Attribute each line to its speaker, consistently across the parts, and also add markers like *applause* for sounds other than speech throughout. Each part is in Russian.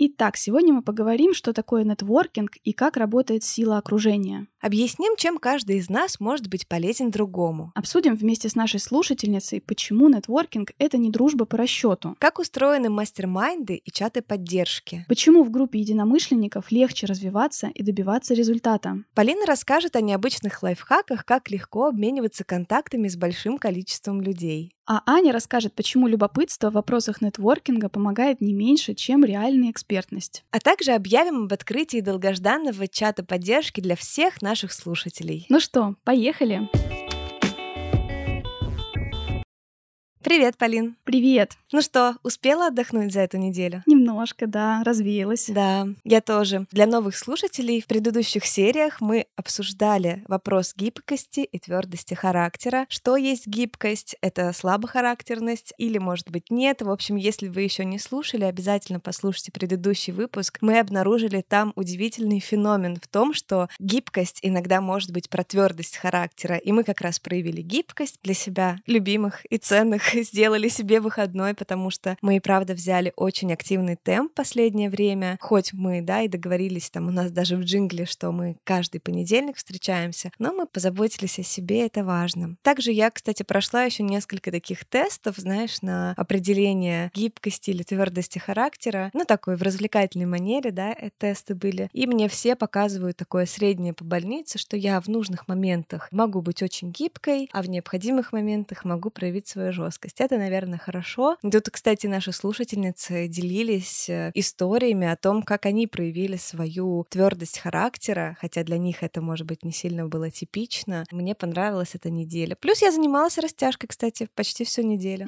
Speaker 1: Итак, сегодня мы поговорим, что такое нетворкинг и как работает сила окружения.
Speaker 2: Объясним, чем каждый из нас может быть полезен другому.
Speaker 1: Обсудим вместе с нашей слушательницей, почему нетворкинг — это не дружба по расчету.
Speaker 2: Как устроены мастер-майнды и чаты поддержки.
Speaker 1: Почему в группе единомышленников легче развиваться и добиваться результата.
Speaker 2: Полина расскажет о необычных лайфхаках, как легко обмениваться контактами с большим количеством людей.
Speaker 1: А Аня расскажет, почему любопытство в вопросах нетворкинга помогает не меньше, чем реальная экспертность.
Speaker 2: А также объявим об открытии долгожданного чата поддержки для всех наших слушателей.
Speaker 1: Ну что, поехали!
Speaker 2: Привет, Полин.
Speaker 1: Привет.
Speaker 2: Ну что, успела отдохнуть за эту неделю?
Speaker 1: Немножко, да, развеялась.
Speaker 2: Да, я тоже. Для новых слушателей в предыдущих сериях мы обсуждали вопрос гибкости и твердости характера. Что есть гибкость? Это слабохарактерность или, может быть, нет? В общем, если вы еще не слушали, обязательно послушайте предыдущий выпуск. Мы обнаружили там удивительный феномен в том, что гибкость иногда может быть про твердость характера. И мы как раз проявили гибкость для себя, любимых и ценных *laughs* сделали себе выходной, потому что мы и правда взяли очень активный темп последнее время. Хоть мы, да, и договорились там у нас даже в джингле, что мы каждый понедельник встречаемся, но мы позаботились о себе, это важно. Также я, кстати, прошла еще несколько таких тестов, знаешь, на определение гибкости или твердости характера, ну, такой в развлекательной манере, да, э, тесты были. И мне все показывают такое среднее по больнице, что я в нужных моментах могу быть очень гибкой, а в необходимых моментах могу проявить свою жесткость жесткость. Это, наверное, хорошо. Тут, кстати, наши слушательницы делились э, историями о том, как они проявили свою твердость характера, хотя для них это, может быть, не сильно было типично. Мне понравилась эта неделя. Плюс я занималась растяжкой, кстати, почти всю неделю.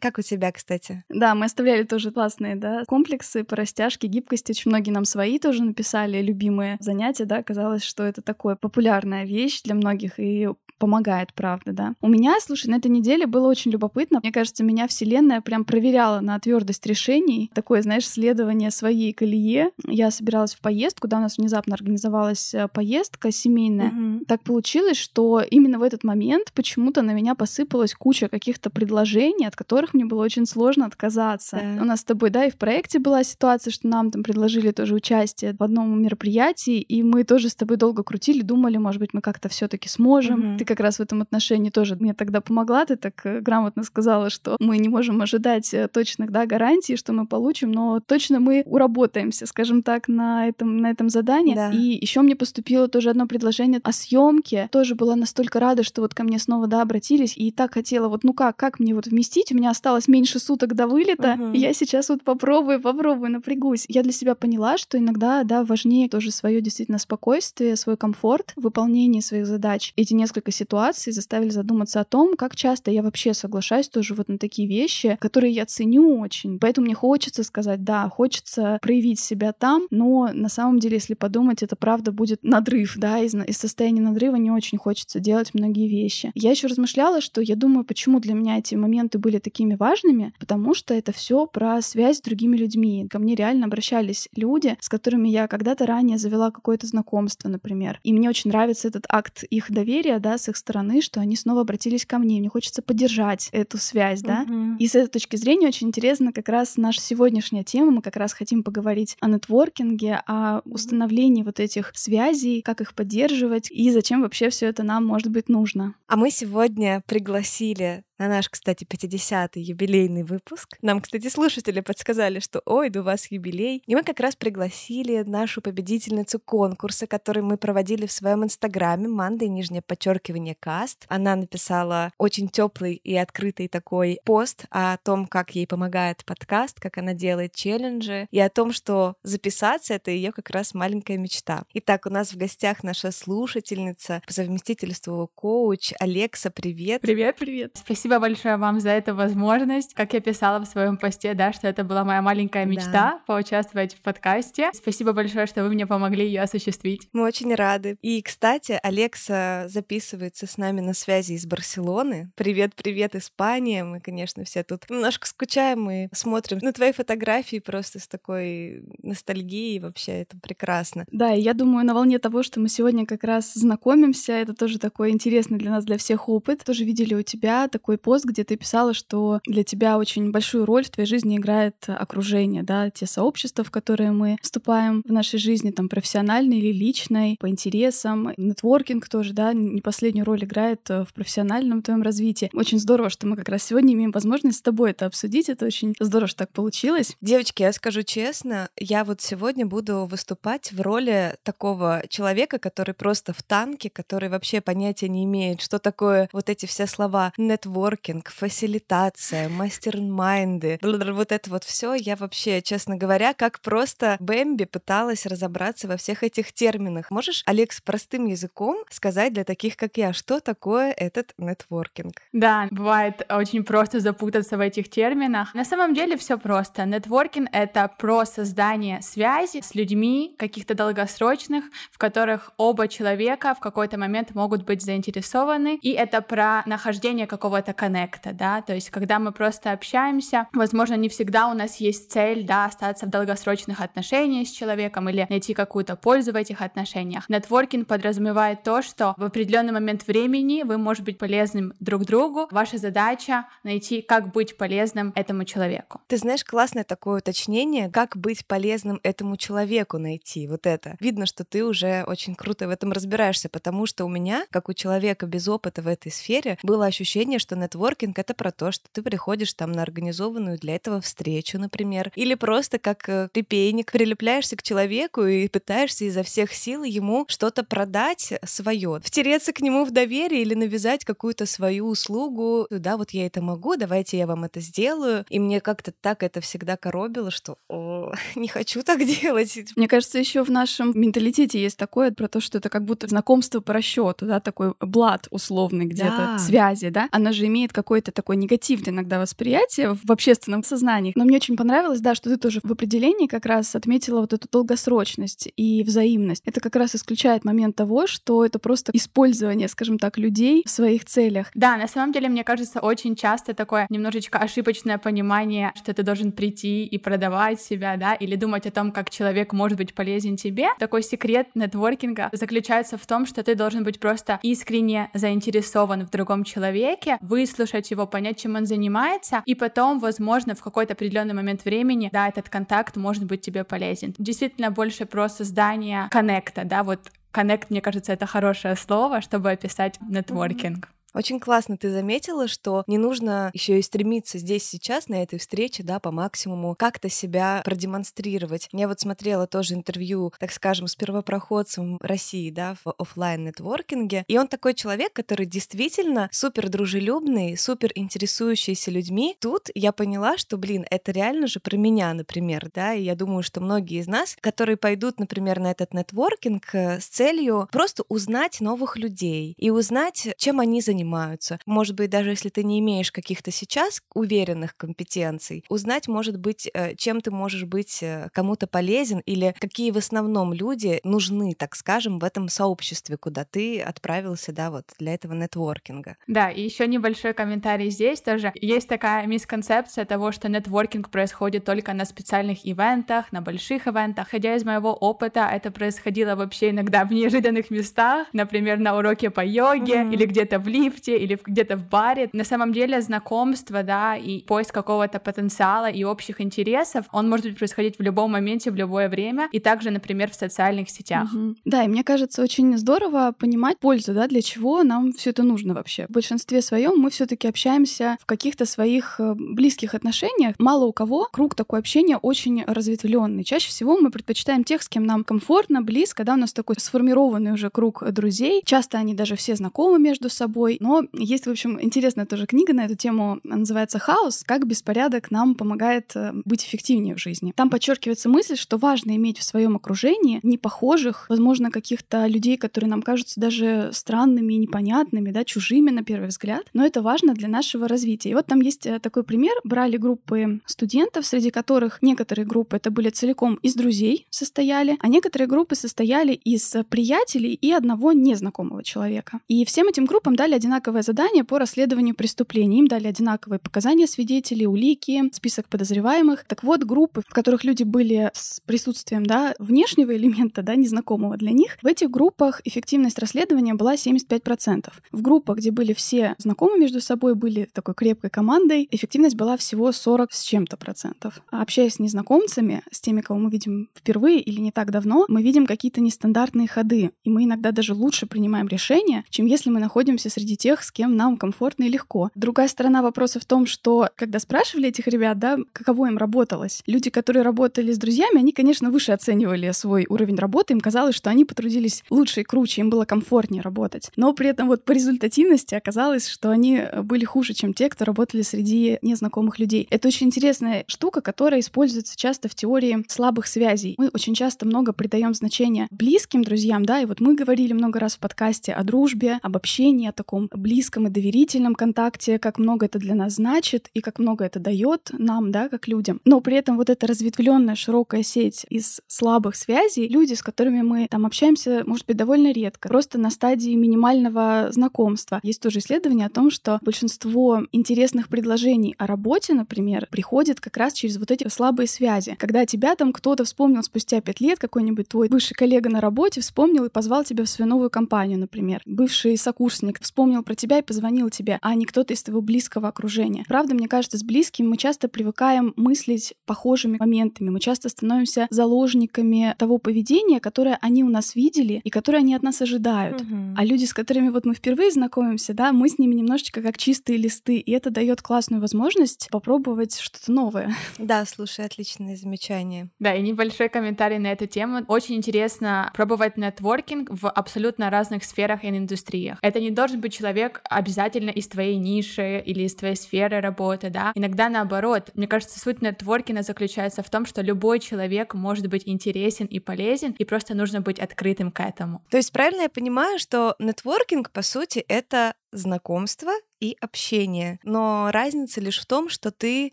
Speaker 2: Как у тебя, кстати?
Speaker 1: Да, мы оставляли тоже классные, да, комплексы по растяжке, гибкости. Очень многие нам свои тоже написали, любимые занятия, да, казалось, что это такое популярная вещь для многих и помогает, правда, да. У меня, слушай, на этой неделе было очень любопытно. Мне кажется, меня Вселенная прям проверяла на твердость решений. Такое, знаешь, следование своей колее. Я собиралась в поездку, да, у нас внезапно организовалась э, поездка семейная.
Speaker 2: Мгм.
Speaker 1: Так получилось, что именно в этот момент почему-то на меня посыпалась куча каких-то предложений, от которых мне было очень сложно отказаться.
Speaker 2: Так.
Speaker 1: У нас с тобой, да, и в проекте была ситуация, что нам там предложили тоже участие в одном мероприятии, и мы тоже с тобой долго крутили, думали, может быть, мы как-то все таки сможем.
Speaker 2: Мгм.
Speaker 1: Ты как раз в этом отношении тоже мне тогда помогла, ты так э, грамотно сказала, что мы не можем ожидать э, точных, да, гарантий, что мы получим, но точно мы уработаемся, скажем так, на этом, на этом задании.
Speaker 2: Да.
Speaker 1: И еще мне поступило тоже одно предложение о съемке. Тоже была настолько рада, что вот ко мне снова, да, обратились, и так хотела, вот, ну как, как мне вот вместить? У меня осталось меньше суток до вылета, и я сейчас вот попробую, попробую, напрягусь. Я для себя поняла, что иногда, да, важнее тоже свое действительно спокойствие, свой комфорт в выполнении своих задач. Эти несколько ситуаций заставили задуматься о том, как часто я вообще соглашаюсь тоже вот на такие вещи, которые я ценю очень. Поэтому мне хочется сказать, да, хочется проявить себя там, но на самом деле, если подумать, это правда будет надрыв, да, из, из состояния надрыва не очень хочется делать многие вещи. Я еще размышляла, что я думаю, почему для меня эти моменты были такими важными, потому что это все про связь с другими людьми. Ко мне реально обращались люди, с которыми я когда-то ранее завела какое-то знакомство, например. И мне очень нравится этот акт их доверия, да, с их стороны, что они снова обратились ко мне. Мне хочется поддержать эту связь, да.
Speaker 2: Мгм.
Speaker 1: И с этой точки зрения очень интересно как раз наша сегодняшняя тема. Мы как раз хотим поговорить о нетворкинге, о установлении вот этих связей, как их поддерживать и зачем вообще все это нам может быть нужно.
Speaker 2: А мы сегодня пригласили на наш, кстати, 50-й юбилейный выпуск. Нам, кстати, слушатели подсказали, что ой, да у вас юбилей. И мы как раз пригласили нашу победительницу конкурса, который мы проводили в своем инстаграме Манда и нижнее подчеркивание каст. Она написала очень теплый и открытый такой пост о том, как ей помогает подкаст, как она делает челленджи, и о том, что записаться — это ее как раз маленькая мечта. Итак, у нас в гостях наша слушательница, по совместительству коуч Алекса, привет.
Speaker 1: Привет, привет.
Speaker 3: Спасибо Спасибо большое вам за эту возможность. Как я писала в своем посте, да, что это была моя маленькая мечта да. поучаствовать в подкасте. Спасибо большое, что вы мне помогли ее осуществить.
Speaker 2: Мы очень рады. И, кстати, Алекса записывается с нами на связи из Барселоны. Привет, привет, Испания. Мы, конечно, все тут немножко скучаем и смотрим на твои фотографии просто с такой ностальгией. Вообще, это прекрасно.
Speaker 1: Да, и я думаю, на волне того, что мы сегодня как раз знакомимся, это тоже такой интересный для нас, для всех опыт. Тоже видели у тебя такой пост, где ты писала, что для тебя очень большую роль в твоей жизни играет окружение, да, те сообщества, в которые мы вступаем в нашей жизни, там, профессиональной или личной, по интересам. Нетворкинг тоже, да, не последнюю роль играет э, в профессиональном твоем развитии. Очень здорово, что мы как раз сегодня имеем возможность с тобой это обсудить. Это очень здорово, что так получилось.
Speaker 2: Девочки, я скажу честно, я вот сегодня буду выступать в роли такого человека, который просто в танке, который вообще понятия не имеет, что такое вот эти все слова нетворкинг, фасилитация, мастер-майнды, вот это вот все. Я вообще, честно говоря, как просто Бэмби пыталась разобраться во всех этих терминах. Можешь, Алекс, простым языком сказать для таких, как я, что такое этот нетворкинг?
Speaker 3: Да, бывает очень просто запутаться в этих терминах. На самом деле все просто. Нетворкинг — это про создание связи с людьми, каких-то долгосрочных, в которых оба человека в какой-то момент могут быть заинтересованы, и это про нахождение какого-то коннекта, да, то есть когда мы просто общаемся, возможно, не всегда у нас есть цель, да, остаться в долгосрочных отношениях с человеком или найти какую-то пользу в этих отношениях. Нетворкинг подразумевает то, что в определенный момент времени вы можете быть полезным друг другу. Ваша задача найти, как быть полезным этому человеку.
Speaker 2: Ты знаешь, классное такое уточнение, как быть полезным этому человеку найти, вот это. Видно, что ты уже очень круто в этом разбираешься, потому что у меня, как у человека без опыта в этой сфере, было ощущение, что нетворкинг — это про то, что ты приходишь там на организованную для этого встречу, например, или просто как э, репейник прилепляешься к человеку и пытаешься изо всех сил ему что-то продать свое, втереться к нему в доверие или навязать какую-то свою услугу. Да, вот я это могу, давайте я вам это сделаю. И мне как-то так это всегда коробило, что О, *laughs* не хочу так делать. *laughs*
Speaker 1: Мне кажется, еще в нашем менталитете есть такое про то, что это как будто знакомство по расчету, да, такой блат условный где-то, да. связи, да. Она же имеет какое-то такое негативное иногда восприятие в общественном сознании. Но мне очень понравилось, да, что ты тоже в определении как раз отметила вот эту долгосрочность и взаимность. Это как раз исключает момент того, что это просто использование, скажем так, людей в своих целях.
Speaker 3: Да, на самом деле, мне кажется, очень часто такое немножечко ошибочное понимание, что ты должен прийти и продавать себя, да, или думать о том, как человек может быть полезен тебе. Такой секрет нетворкинга заключается в том, что ты должен быть просто искренне заинтересован в другом человеке, выслушать его, понять, чем он занимается, и потом, возможно, в какой-то определенный момент времени, да, этот контакт может быть тебе полезен. Действительно, больше про создание коннекта, да, вот Коннект, мне кажется, это хорошее слово, чтобы описать нетворкинг.
Speaker 2: Очень классно ты заметила, что не нужно еще и стремиться здесь сейчас на этой встрече, да, по максимуму как-то себя продемонстрировать. Я вот смотрела тоже интервью, так скажем, с первопроходцем России, да, в офлайн нетворкинге, и он такой человек, который действительно супер дружелюбный, супер интересующийся людьми. Тут я поняла, что, блин, это реально же про меня, например, да, и я думаю, что многие из нас, которые пойдут, например, на этот нетворкинг э, с целью просто узнать новых людей и узнать, чем они занимаются занимаются. Может быть, даже если ты не имеешь каких-то сейчас уверенных компетенций, узнать, может быть, э, чем ты можешь быть э, кому-то полезен или какие в основном люди нужны, так скажем, в этом сообществе, куда ты отправился, да, вот для этого нетворкинга.
Speaker 3: Да, и еще небольшой комментарий здесь тоже. Есть такая мисконцепция того, что нетворкинг происходит только на специальных ивентах, на больших ивентах. Хотя из моего опыта это происходило вообще иногда в неожиданных местах, например, на уроке по йоге mm-hmm. или где-то в лифте, лифте или где-то в баре. На самом деле знакомство, да, и поиск какого-то потенциала и общих интересов, он может быть происходить в любом моменте, в любое время, и также, например, в социальных сетях.
Speaker 1: Угу. Да, и мне кажется, очень здорово понимать пользу, да, для чего нам все это нужно вообще. В большинстве своем мы все-таки общаемся в каких-то своих э, близких отношениях. Мало у кого круг такое общения очень разветвленный. Чаще всего мы предпочитаем тех, с кем нам комфортно, близко, да, у нас такой сформированный уже круг друзей. Часто они даже все знакомы между собой, другой. Но есть, в общем, интересная тоже книга на эту тему, называется «Хаос. Как беспорядок нам помогает э, быть эффективнее в жизни». Там подчеркивается мысль, что важно иметь в своем окружении непохожих, возможно, каких-то людей, которые нам кажутся даже странными и непонятными, да, чужими на первый взгляд, но это важно для нашего развития. И вот там есть э, такой пример. Брали группы студентов, среди которых некоторые группы это были целиком из друзей состояли, а некоторые группы состояли из приятелей и одного незнакомого человека. И всем этим группам дали одинаковое задание по расследованию преступлений. Им дали одинаковые показания свидетелей, улики, список подозреваемых. Так вот, группы, в которых люди были с присутствием да, внешнего элемента, да, незнакомого для них, в этих группах эффективность расследования была 75%. В группах, где были все знакомы между собой, были такой крепкой командой, эффективность была всего 40 с чем-то процентов. А общаясь с незнакомцами, с теми, кого мы видим впервые или не так давно, мы видим какие-то нестандартные ходы, и мы иногда даже лучше принимаем решения, чем если мы находимся среди тех, с кем нам комфортно и легко. Другая сторона вопроса в том, что когда спрашивали этих ребят, да, каково им работалось, люди, которые работали с друзьями, они, конечно, выше оценивали свой уровень работы, им казалось, что они потрудились лучше и круче, им было комфортнее работать. Но при этом вот по результативности оказалось, что они были хуже, чем те, кто работали среди незнакомых людей. Это очень интересная штука, которая используется часто в теории слабых связей. Мы очень часто много придаем значения близким друзьям, да, и вот мы говорили много раз в подкасте о дружбе, об общении, о таком близком и доверительном контакте, как много это для нас значит и как много это дает нам, да, как людям. Но при этом вот эта разветвленная широкая сеть из слабых связей, люди, с которыми мы там общаемся, может быть, довольно редко, просто на стадии минимального знакомства. Есть тоже исследование о том, что большинство интересных предложений о работе, например, приходит как раз через вот эти слабые связи. Когда тебя там кто-то вспомнил спустя пять лет, какой-нибудь твой бывший коллега на работе вспомнил и позвал тебя в свою новую компанию, например. Бывший сокурсник вспомнил про тебя и позвонил тебе, а не кто-то из твоего близкого окружения. Правда, мне кажется, с близкими мы часто привыкаем мыслить похожими моментами. Мы часто становимся заложниками того поведения, которое они у нас видели и которое они от нас ожидают. Угу. А люди, с которыми вот мы впервые знакомимся, да, мы с ними немножечко как чистые листы, и это дает классную возможность попробовать что-то новое.
Speaker 2: Да, слушай, отличное замечание.
Speaker 3: Да, и небольшой комментарий на эту тему. Очень интересно пробовать нетворкинг в абсолютно разных сферах и индустриях. Это не должен быть человек обязательно из твоей ниши или из твоей сферы работы, да. Иногда наоборот. Мне кажется, суть нетворкинга заключается в том, что любой человек может быть интересен и полезен, и просто нужно быть открытым к этому.
Speaker 2: То есть правильно я понимаю, что нетворкинг, по сути, это знакомство и общение. Но разница лишь в том, что ты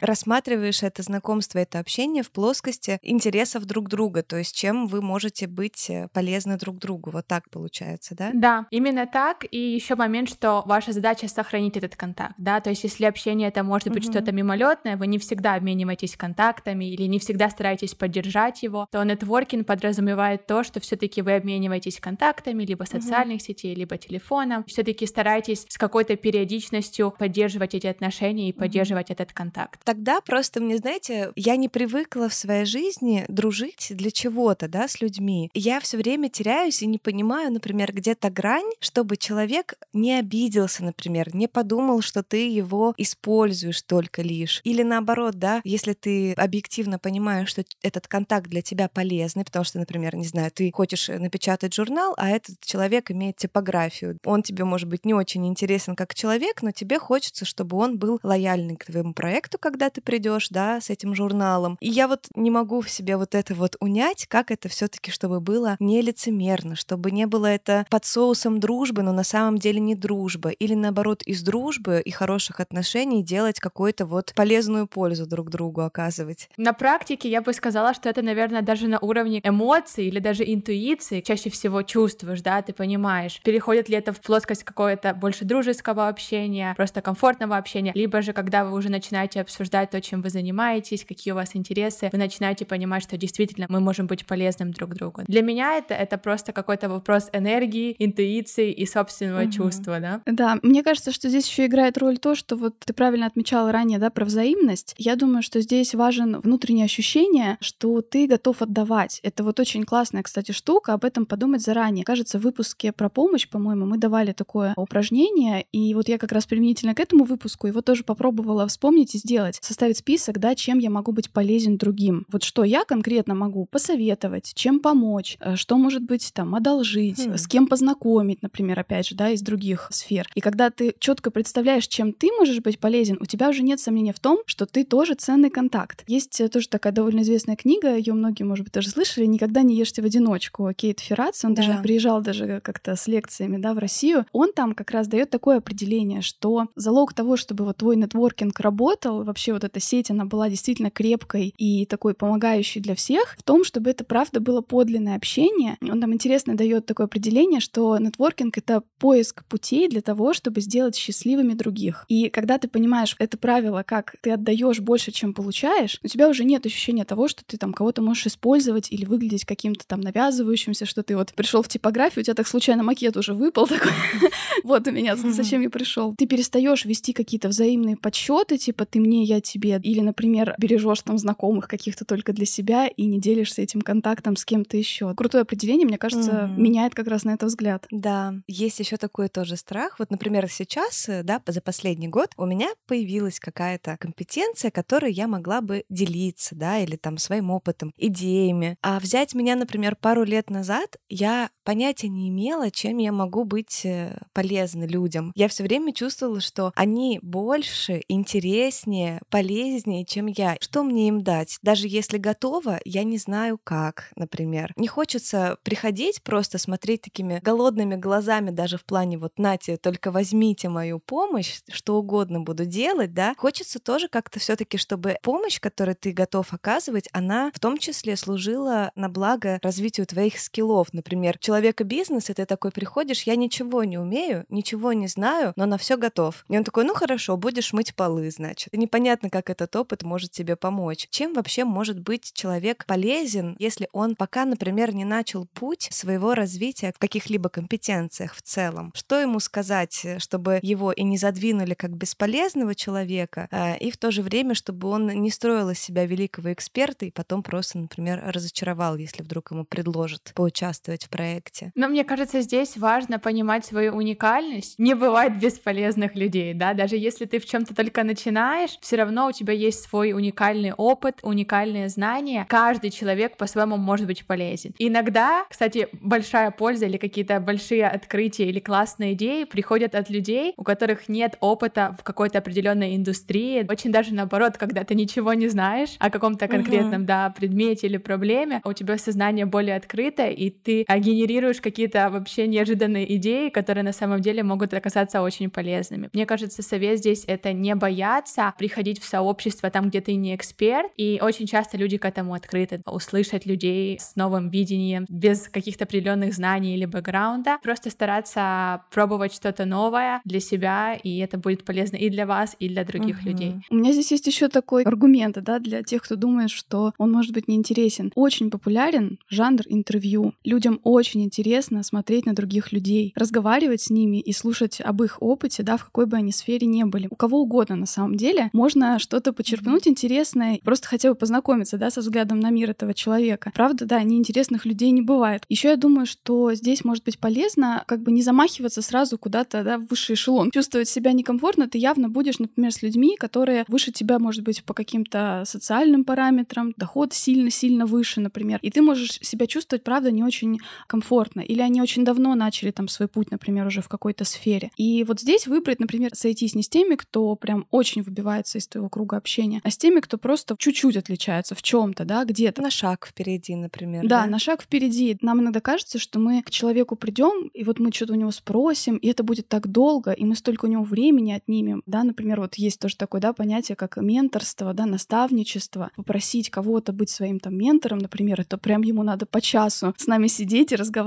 Speaker 2: рассматриваешь это знакомство, это общение в плоскости интересов друг друга, то есть чем вы можете быть э, полезны друг другу. Вот так получается, да?
Speaker 3: Да, именно так. И еще момент, что ваша задача сохранить этот контакт, да, то есть если общение это может быть угу. что-то мимолетное, вы не всегда обмениваетесь контактами или не всегда стараетесь поддержать его, то нетворкинг подразумевает то, что все-таки вы обмениваетесь контактами либо социальных угу. сетей, либо телефоном, все-таки стараетесь с какой-то периодичностью поддерживать эти отношения и поддерживать этот контакт.
Speaker 2: Тогда просто мне, знаете, я не привыкла в своей жизни дружить для чего-то, да, с людьми. Я все время теряюсь и не понимаю, например, где-то грань, чтобы человек не обиделся, например, не подумал, что ты его используешь только лишь. Или наоборот, да, если ты объективно понимаешь, что этот контакт для тебя полезный, потому что, например, не знаю, ты хочешь напечатать журнал, а этот человек имеет типографию. Он тебе, может быть, не очень интересен интересен как человек, но тебе хочется, чтобы он был лояльный к твоему проекту, когда ты придешь, да, с этим журналом. И я вот не могу в себе вот это вот унять, как это все таки чтобы было не лицемерно, чтобы не было это под соусом дружбы, но на самом деле не дружба, или наоборот из дружбы и хороших отношений делать какую-то вот полезную пользу друг другу оказывать.
Speaker 3: На практике я бы сказала, что это, наверное, даже на уровне эмоций или даже интуиции чаще всего чувствуешь, да, ты понимаешь, переходит ли это в плоскость какое-то больше дружеского общения, просто комфортного общения, либо же, когда вы уже начинаете обсуждать то, чем вы занимаетесь, какие у вас интересы, вы начинаете понимать, что действительно мы можем быть полезным друг другу. Для меня это, это просто какой-то вопрос энергии, интуиции и собственного угу. чувства, да?
Speaker 1: Да, мне кажется, что здесь еще играет роль то, что вот ты правильно отмечала ранее, да, про взаимность. Я думаю, что здесь важен внутреннее ощущение, что ты готов отдавать. Это вот очень классная, кстати, штука, об этом подумать заранее. Кажется, в выпуске про помощь, по-моему, мы давали такое упражнение, общения, и вот я как раз применительно к этому выпуску его тоже попробовала вспомнить и сделать, составить список, да, чем я могу быть полезен другим. Вот что я конкретно могу посоветовать, чем помочь, э, что может быть там одолжить, хм. с кем познакомить, например, опять же, да, из других сфер. И когда ты четко представляешь, чем ты можешь быть полезен, у тебя уже нет сомнения в том, что ты тоже ценный контакт. Есть э, тоже такая довольно известная книга, ее многие, может быть, тоже слышали, «Никогда не ешьте в одиночку». Кейт Феррац, он да. даже приезжал даже как-то с лекциями, да, в Россию. Он там как раз дает такое определение, что залог того, чтобы вот твой нетворкинг работал, вообще вот эта сеть, она была действительно крепкой и такой помогающей для всех, в том, чтобы это правда было подлинное общение. Он там интересно дает такое определение, что нетворкинг — это поиск путей для того, чтобы сделать счастливыми других. И когда ты понимаешь это правило, как ты отдаешь больше, чем получаешь, у тебя уже нет ощущения того, что ты там кого-то можешь использовать или выглядеть каким-то там навязывающимся, что ты вот пришел в типографию, у тебя так случайно макет уже выпал такой. *laughs* Вот у меня, зачем я пришел. Ты перестаешь вести какие-то взаимные подсчеты, типа ты мне, я тебе, или, например, бережешь там знакомых каких-то только для себя и не делишься этим контактом с кем-то еще. Крутое определение, мне кажется, меняет как раз на это взгляд.
Speaker 2: Да, есть еще такой тоже страх. Вот, например, сейчас, э, да, за последний год у меня появилась какая-то компетенция, которой я могла бы делиться, да, или там своим опытом, идеями. А взять меня, например, пару лет назад, я понятия не имела, чем я могу быть э, полезна людям. Я все время чувствовала, что они больше, интереснее, полезнее, чем я. Что мне им дать? Даже если готова, я не знаю как, например. Не хочется приходить просто смотреть такими голодными глазами, даже в плане вот нате, только возьмите мою помощь, что угодно буду делать, да. Хочется тоже как-то все-таки, чтобы помощь, которую ты готов оказывать, она в том числе служила на благо развитию твоих скиллов. Например, человека бизнес, и ты такой приходишь, я ничего не умею, ничего не знаю, но на все готов. И он такой, ну хорошо, будешь мыть полы, значит. И непонятно, как этот опыт может тебе помочь. Чем вообще может быть человек полезен, если он пока, например, не начал путь своего развития в каких-либо компетенциях в целом? Что ему сказать, чтобы его и не задвинули как бесполезного человека, а, и в то же время, чтобы он не строил из себя великого эксперта и потом просто, например, разочаровал, если вдруг ему предложат поучаствовать в проекте.
Speaker 3: Но мне кажется, здесь важно понимать свою уникальность. Не бывает бесполезных людей, да, даже если ты в чем-то только начинаешь, все равно у тебя есть свой уникальный опыт, уникальные знания. Каждый человек по-своему может быть полезен. Иногда, кстати, большая польза или какие-то большие открытия или классные идеи приходят от людей, у которых нет опыта в какой-то определенной индустрии. Очень даже наоборот, когда ты ничего не знаешь о каком-то конкретном, uh-huh. да, предмете или проблеме, у тебя сознание более открыто, и ты а, генерируешь какие-то вообще неожиданные идеи, которые на самом деле могут оказаться очень полезными. Мне кажется, совет здесь — это не бояться приходить в сообщество там, где ты не эксперт, и очень часто люди к этому открыты, услышать людей с новым видением, без каких-то определенных знаний или бэкграунда, просто стараться пробовать что-то новое для себя, и это будет полезно и для вас, и для других uh-huh. людей.
Speaker 1: У меня здесь есть еще такой аргумент, да, для тех, кто думает, что он может быть неинтересен. Очень популярен жанр интервью. Людям очень интересно смотреть на других людей, разговаривать с ними и слушать об их опыте, да, в какой бы они сфере не были. У кого угодно на самом деле можно что-то почерпнуть интересное, просто хотя бы познакомиться, да, со взглядом на мир этого человека. Правда, да, неинтересных людей не бывает. Еще я думаю, что здесь может быть полезно как бы не замахиваться сразу куда-то, да, в высший эшелон. Чувствовать себя некомфортно ты явно будешь, например, с людьми, которые выше тебя, может быть, по каким-то социальным параметрам, доход сильно-сильно выше, например, и ты можешь себя чувствовать, правда, не очень комфортно. Или они очень давно начали там свой путь, например, уже в какой-то сфере. И вот здесь выбрать, например, сойтись не с теми, кто прям очень выбивается из твоего круга общения, а с теми, кто просто чуть-чуть отличается в чем-то, да, где-то.
Speaker 2: На шаг впереди, например.
Speaker 1: Да, да, на шаг впереди. Нам иногда кажется, что мы к человеку придем, и вот мы что-то у него спросим, и это будет так долго, и мы столько у него времени отнимем, да, например, вот есть тоже такое, да, понятие, как менторство, да, наставничество, попросить кого-то быть своим там ментором, например, это прям ему надо по часу с нами сидеть и разговаривать.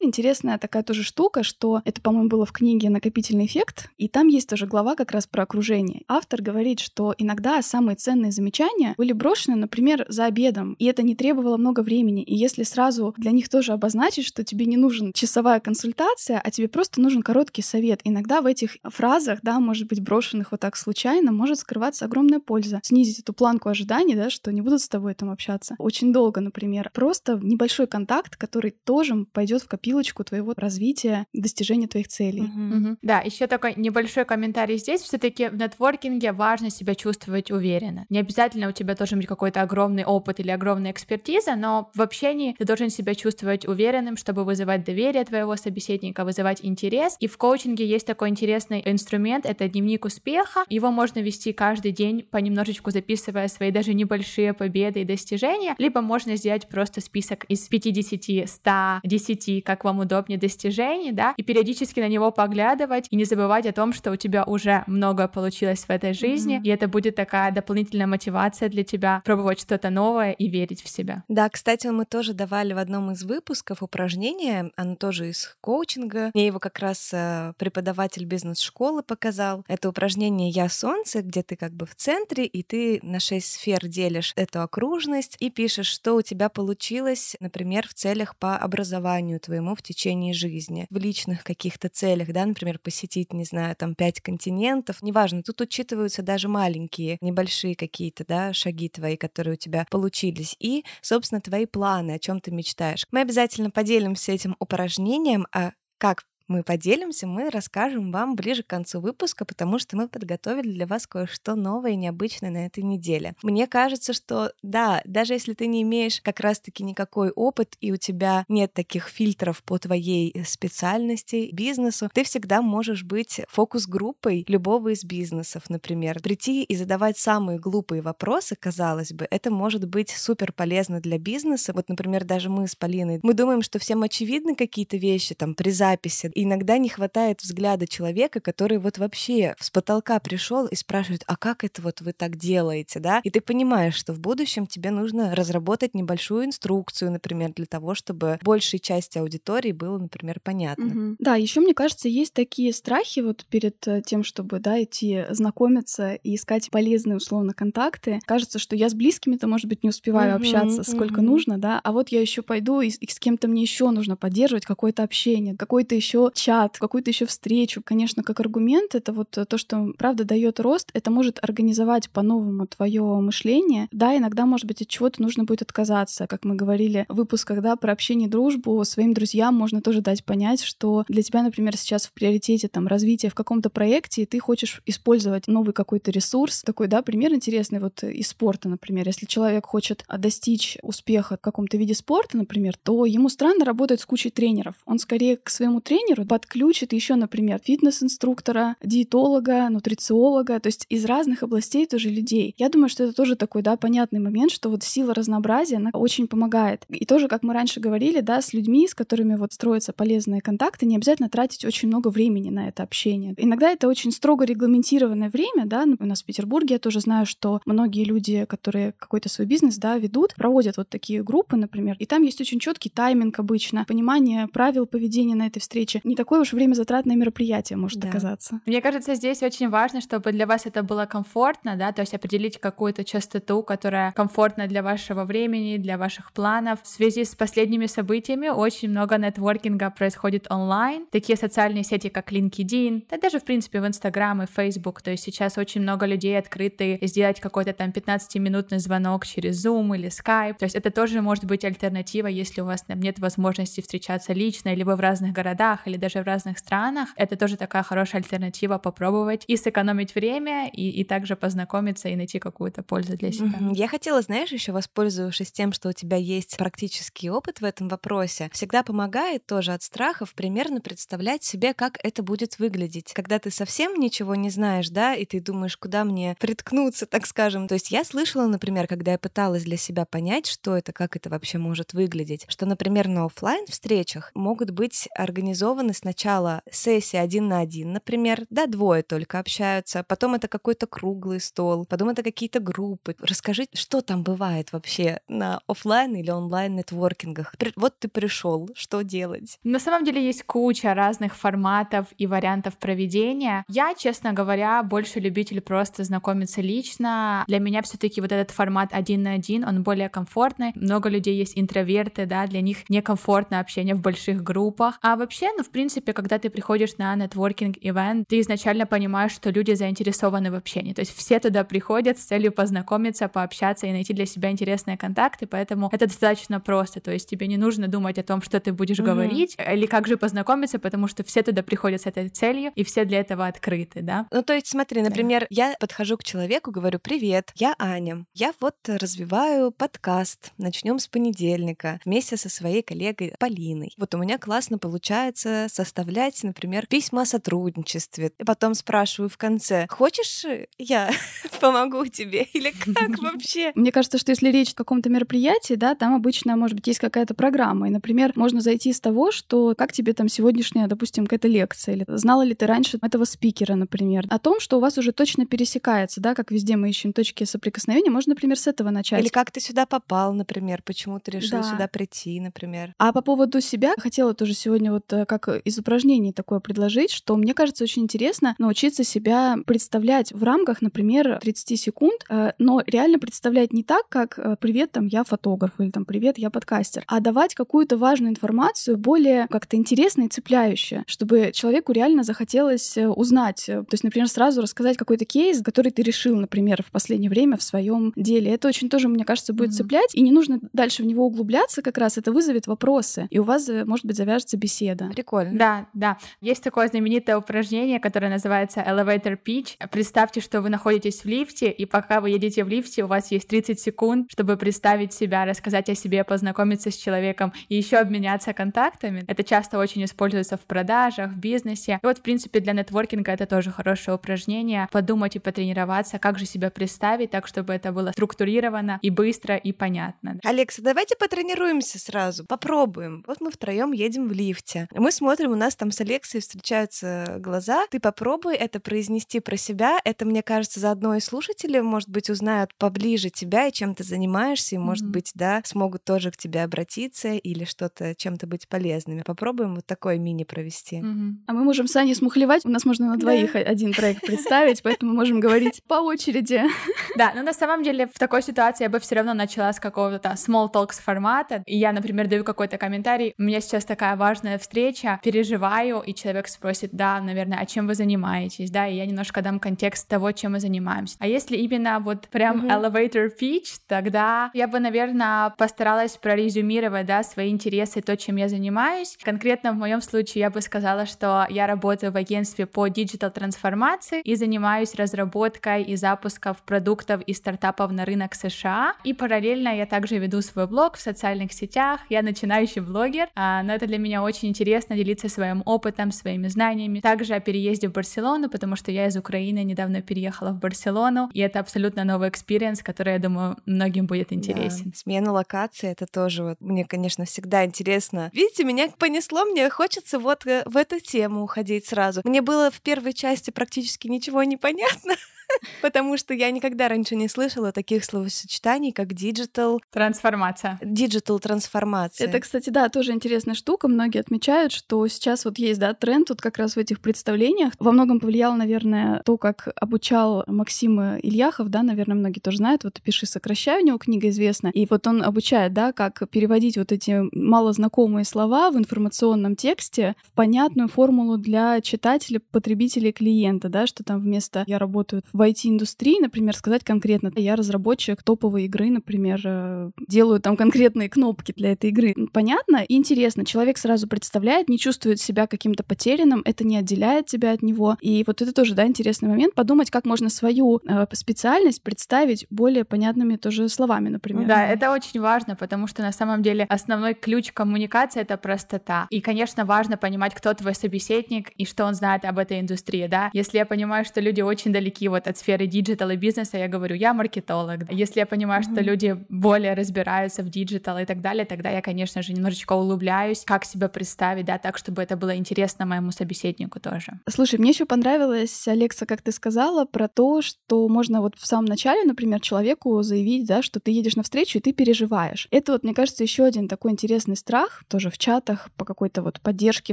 Speaker 1: Интересная такая тоже штука, что это, по-моему, было в книге «Накопительный эффект», и там есть тоже глава как раз про окружение. Автор говорит, что иногда самые ценные замечания были брошены, например, за обедом, и это не требовало много времени. И если сразу для них тоже обозначить, что тебе не нужен часовая консультация, а тебе просто нужен короткий совет, иногда в этих фразах, да, может быть, брошенных вот так случайно, может скрываться огромная польза. Снизить эту планку ожиданий, да, что не будут с тобой там общаться очень долго, например. Просто небольшой контакт, который тоже пойдет в копилочку твоего развития, достижения твоих целей.
Speaker 3: Mm-hmm. Да, еще такой небольшой комментарий здесь. Все-таки в нетворкинге важно себя чувствовать уверенно. Не обязательно у тебя должен быть какой-то огромный опыт или огромная экспертиза, но в общении ты должен себя чувствовать уверенным, чтобы вызывать доверие твоего собеседника, вызывать интерес. И в коучинге есть такой интересный инструмент, это дневник успеха. Его можно вести каждый день, понемножечку записывая свои даже небольшие победы и достижения, либо можно сделать просто список из 50, 100, 10, как вам удобнее достижений, да, и периодически на него поглядывать и не забывать о том, что у тебя уже много получилось в этой жизни, mm-hmm. и это будет такая дополнительная мотивация для тебя пробовать что-то новое и верить в себя.
Speaker 2: Да, кстати, мы тоже давали в одном из выпусков упражнение, оно тоже из коучинга. Мне его как раз э, преподаватель бизнес-школы показал. Это упражнение «Я солнце», где ты как бы в центре, и ты на шесть сфер делишь эту окружность и пишешь, что у тебя получилось, например, в целях по образованию твоему в течение жизни, в личных каких-то целях, да, например, посетить, не знаю, там пять континентов, неважно, тут учитываются даже маленькие, небольшие какие-то, да, шаги твои, которые у тебя получились, и, собственно, твои планы, о чем ты мечтаешь. Мы обязательно поделимся этим упражнением, а как мы поделимся, мы расскажем вам ближе к концу выпуска, потому что мы подготовили для вас кое-что новое и необычное на этой неделе. Мне кажется, что да, даже если ты не имеешь как раз-таки никакой опыт и у тебя нет таких фильтров по твоей э, специальности, бизнесу, ты всегда можешь быть фокус-группой любого из бизнесов, например. Прийти и задавать самые глупые вопросы, казалось бы, это может быть супер полезно для бизнеса. Вот, например, даже мы с Полиной, мы думаем, что всем очевидны какие-то вещи там при записи, иногда не хватает взгляда человека, который вот вообще с потолка пришел и спрашивает, а как это вот вы так делаете, да? И ты понимаешь, что в будущем тебе нужно разработать небольшую инструкцию, например, для того, чтобы большей части аудитории было, например, понятно.
Speaker 1: Угу. Да, еще мне кажется, есть такие страхи вот перед э, тем, чтобы, да, идти знакомиться и искать полезные условно контакты. Кажется, что я с близкими-то, может быть, не успеваю угу, общаться сколько угу. нужно, да, а вот я еще пойду и, и с кем-то мне еще нужно поддерживать какое-то общение, какой-то еще чат, какую-то еще встречу. Конечно, как аргумент, это вот то, что правда дает рост, это может организовать по-новому твое мышление. Да, иногда, может быть, от чего-то нужно будет отказаться. Как мы говорили в выпусках, да, про общение и дружбу, своим друзьям можно тоже дать понять, что для тебя, например, сейчас в приоритете там развитие в каком-то проекте, и ты хочешь использовать новый какой-то ресурс. Такой, да, пример интересный вот из спорта, например. Если человек хочет достичь успеха в каком-то виде спорта, например, то ему странно работать с кучей тренеров. Он скорее к своему тренеру тренеру подключит еще, например, фитнес-инструктора, диетолога, нутрициолога, то есть из разных областей тоже людей. Я думаю, что это тоже такой, да, понятный момент, что вот сила разнообразия, она очень помогает. И тоже, как мы раньше говорили, да, с людьми, с которыми вот строятся полезные контакты, не обязательно тратить очень много времени на это общение. Иногда это очень строго регламентированное время, да, у нас в Петербурге я тоже знаю, что многие люди, которые какой-то свой бизнес, да, ведут, проводят вот такие группы, например, и там есть очень четкий тайминг обычно, понимание правил поведения на этой встрече не такое уж время затратное мероприятие может да. оказаться.
Speaker 3: Мне кажется, здесь очень важно, чтобы для вас это было комфортно, да, то есть определить какую-то частоту, которая комфортна для вашего времени, для ваших планов. В связи с последними событиями очень много нетворкинга происходит онлайн. Такие социальные сети, как LinkedIn, да даже, в принципе, в Instagram и Facebook. То есть сейчас очень много людей открыты сделать какой-то там 15-минутный звонок через Zoom или Skype. То есть это тоже может быть альтернатива, если у вас там, нет возможности встречаться лично, или вы в разных городах, или даже в разных странах, это тоже такая хорошая альтернатива попробовать и сэкономить время, и, и также познакомиться и найти какую-то пользу для себя.
Speaker 2: Я хотела, знаешь, еще воспользовавшись тем, что у тебя есть практический опыт в этом вопросе, всегда помогает тоже от страхов примерно представлять себе, как это будет выглядеть. Когда ты совсем ничего не знаешь, да, и ты думаешь, куда мне приткнуться, так скажем. То есть я слышала, например, когда я пыталась для себя понять, что это, как это вообще может выглядеть, что, например, на офлайн встречах могут быть организованы организованы сначала сессии один на один, например, да, двое только общаются, потом это какой-то круглый стол, потом это какие-то группы. Расскажи, что там бывает вообще на офлайн или онлайн нетворкингах. Вот ты пришел, что делать?
Speaker 3: На самом деле есть куча разных форматов и вариантов проведения. Я, честно говоря, больше любитель просто знакомиться лично. Для меня все-таки вот этот формат один на один, он более комфортный. Много людей есть интроверты, да, для них некомфортно общение в больших группах. А вообще, ну, в принципе, когда ты приходишь на нетворкинг-ивент, ты изначально понимаешь, что люди заинтересованы в общении. То есть все туда приходят с целью познакомиться, пообщаться и найти для себя интересные контакты, поэтому это достаточно просто. То есть тебе не нужно думать о том, что ты будешь mm-hmm. говорить, или как же познакомиться, потому что все туда приходят с этой целью, и все для этого открыты, да?
Speaker 2: Ну, то есть, смотри, например, да. я подхожу к человеку, говорю, привет, я Аня, я вот развиваю подкаст, начнем с понедельника, вместе со своей коллегой Полиной. Вот у меня классно получается составлять, например, письма о сотрудничестве. И потом спрашиваю в конце, хочешь, я *laughs* помогу тебе? *laughs* Или как вообще?
Speaker 1: Мне кажется, что если речь о каком-то мероприятии, да, там обычно, может быть, есть какая-то программа. И, например, можно зайти с того, что как тебе там сегодняшняя, допустим, какая-то лекция, или знала ли ты раньше этого спикера, например, о том, что у вас уже точно пересекается, да, как везде мы ищем точки соприкосновения, можно, например, с этого начать.
Speaker 2: Или как ты сюда попал, например, почему ты решил да. сюда прийти, например.
Speaker 1: А по поводу себя хотела тоже сегодня вот э, как из упражнений такое предложить, что мне кажется очень интересно научиться себя представлять в рамках, например, 30 секунд, э, но реально представлять не так, как э, «привет, там, я фотограф» или там «привет, я подкастер», а давать какую-то важную информацию более как-то интересно и цепляюще, чтобы человеку реально захотелось узнать. То есть, например, сразу рассказать какой-то кейс, который ты решил, например, в последнее время в своем деле. Это очень тоже, мне кажется, будет mm-hmm. цеплять, и не нужно дальше в него углубляться, как раз это вызовет вопросы, и у вас, может быть, завяжется беседа.
Speaker 2: Прикольно.
Speaker 3: Да, да. Есть такое знаменитое упражнение, которое называется elevator pitch. Представьте, что вы находитесь в лифте, и пока вы едете в лифте, у вас есть 30 секунд, чтобы представить себя, рассказать о себе, познакомиться с человеком и еще обменяться контактами. Это часто очень используется в продажах, в бизнесе. И вот, в принципе, для нетворкинга это тоже хорошее упражнение. Подумать и потренироваться, как же себя представить так, чтобы это было структурировано и быстро и понятно.
Speaker 2: Алекса, давайте потренируемся сразу, попробуем. Вот мы втроем едем в лифте. Мы смотрим, у нас там с Алексой встречаются глаза. Ты попробуй это произнести про себя. Это, мне кажется, заодно и слушатели, может быть, узнают поближе тебя и чем ты занимаешься, и, может mm-hmm. быть, да, смогут тоже к тебе обратиться или что-то чем-то быть полезными. Попробуем вот такой мини провести.
Speaker 1: Mm-hmm. А мы можем с Аней смухлевать. У нас можно на двоих один проект представить, поэтому мы можем говорить по очереди. *laughs*
Speaker 3: Да, но на самом деле в такой ситуации я бы все равно начала с какого-то small talks формата. И я, например, даю какой-то комментарий. У меня сейчас такая важная встреча, переживаю, и человек спросит, да, наверное, а чем вы занимаетесь, да, и я немножко дам контекст того, чем мы занимаемся. А если именно вот прям mm-hmm. elevator pitch, тогда я бы, наверное, постаралась прорезюмировать, да, свои интересы, то, чем я занимаюсь. Конкретно в моем случае я бы сказала, что я работаю в агентстве по digital трансформации и занимаюсь разработкой и запуском продуктов и стартапов на рынок США. И параллельно я также веду свой блог в социальных сетях. Я начинающий блогер, а, но это для меня очень интересно делиться своим опытом, своими знаниями. Также о переезде в Барселону, потому что я из Украины недавно переехала в Барселону, и это абсолютно новый experience, который, я думаю, многим будет интересен.
Speaker 2: Да, смена локации — это тоже вот мне, конечно, всегда интересно. Видите, меня понесло, мне хочется вот э, в эту тему уходить сразу. Мне было в первой части практически ничего не понятно. *laughs* *laughs* Потому что я никогда раньше не слышала таких словосочетаний, как digital...
Speaker 3: Трансформация.
Speaker 2: Digital трансформация.
Speaker 1: Это, кстати, да, тоже интересная штука. Многие отмечают, что сейчас вот есть, да, тренд вот как раз в этих представлениях. Во многом повлияло, наверное, то, как обучал Максим Ильяхов, да, наверное, многие тоже знают. Вот «Пиши, сокращай», у него книга известна. И вот он обучает, да, как переводить вот эти малознакомые слова в информационном тексте в понятную формулу для читателя, потребителя клиента, да, что там вместо «я работаю в в IT-индустрии, например, сказать конкретно, я разработчик топовой игры, например, э, делаю там конкретные кнопки для этой игры. Понятно и интересно. Человек сразу представляет, не чувствует себя каким-то потерянным, это не отделяет тебя от него. И вот это тоже, да, интересный момент, подумать, как можно свою э, специальность представить более понятными тоже словами, например.
Speaker 3: Да, это очень важно, потому что на самом деле основной ключ коммуникации — это простота. И, конечно, важно понимать, кто твой собеседник и что он знает об этой индустрии, да. Если я понимаю, что люди очень далеки вот от сферы digital и бизнеса, я говорю, я маркетолог. Если я понимаю, mm-hmm. что люди более разбираются в digital и так далее, тогда я, конечно же, немножечко углубляюсь, как себя представить, да, так, чтобы это было интересно моему собеседнику тоже.
Speaker 1: Слушай, мне еще понравилось, Алекса, как ты сказала, про то, что можно вот в самом начале, например, человеку заявить, да, что ты едешь на встречу и ты переживаешь. Это вот, мне кажется, еще один такой интересный страх, тоже в чатах по какой-то вот поддержке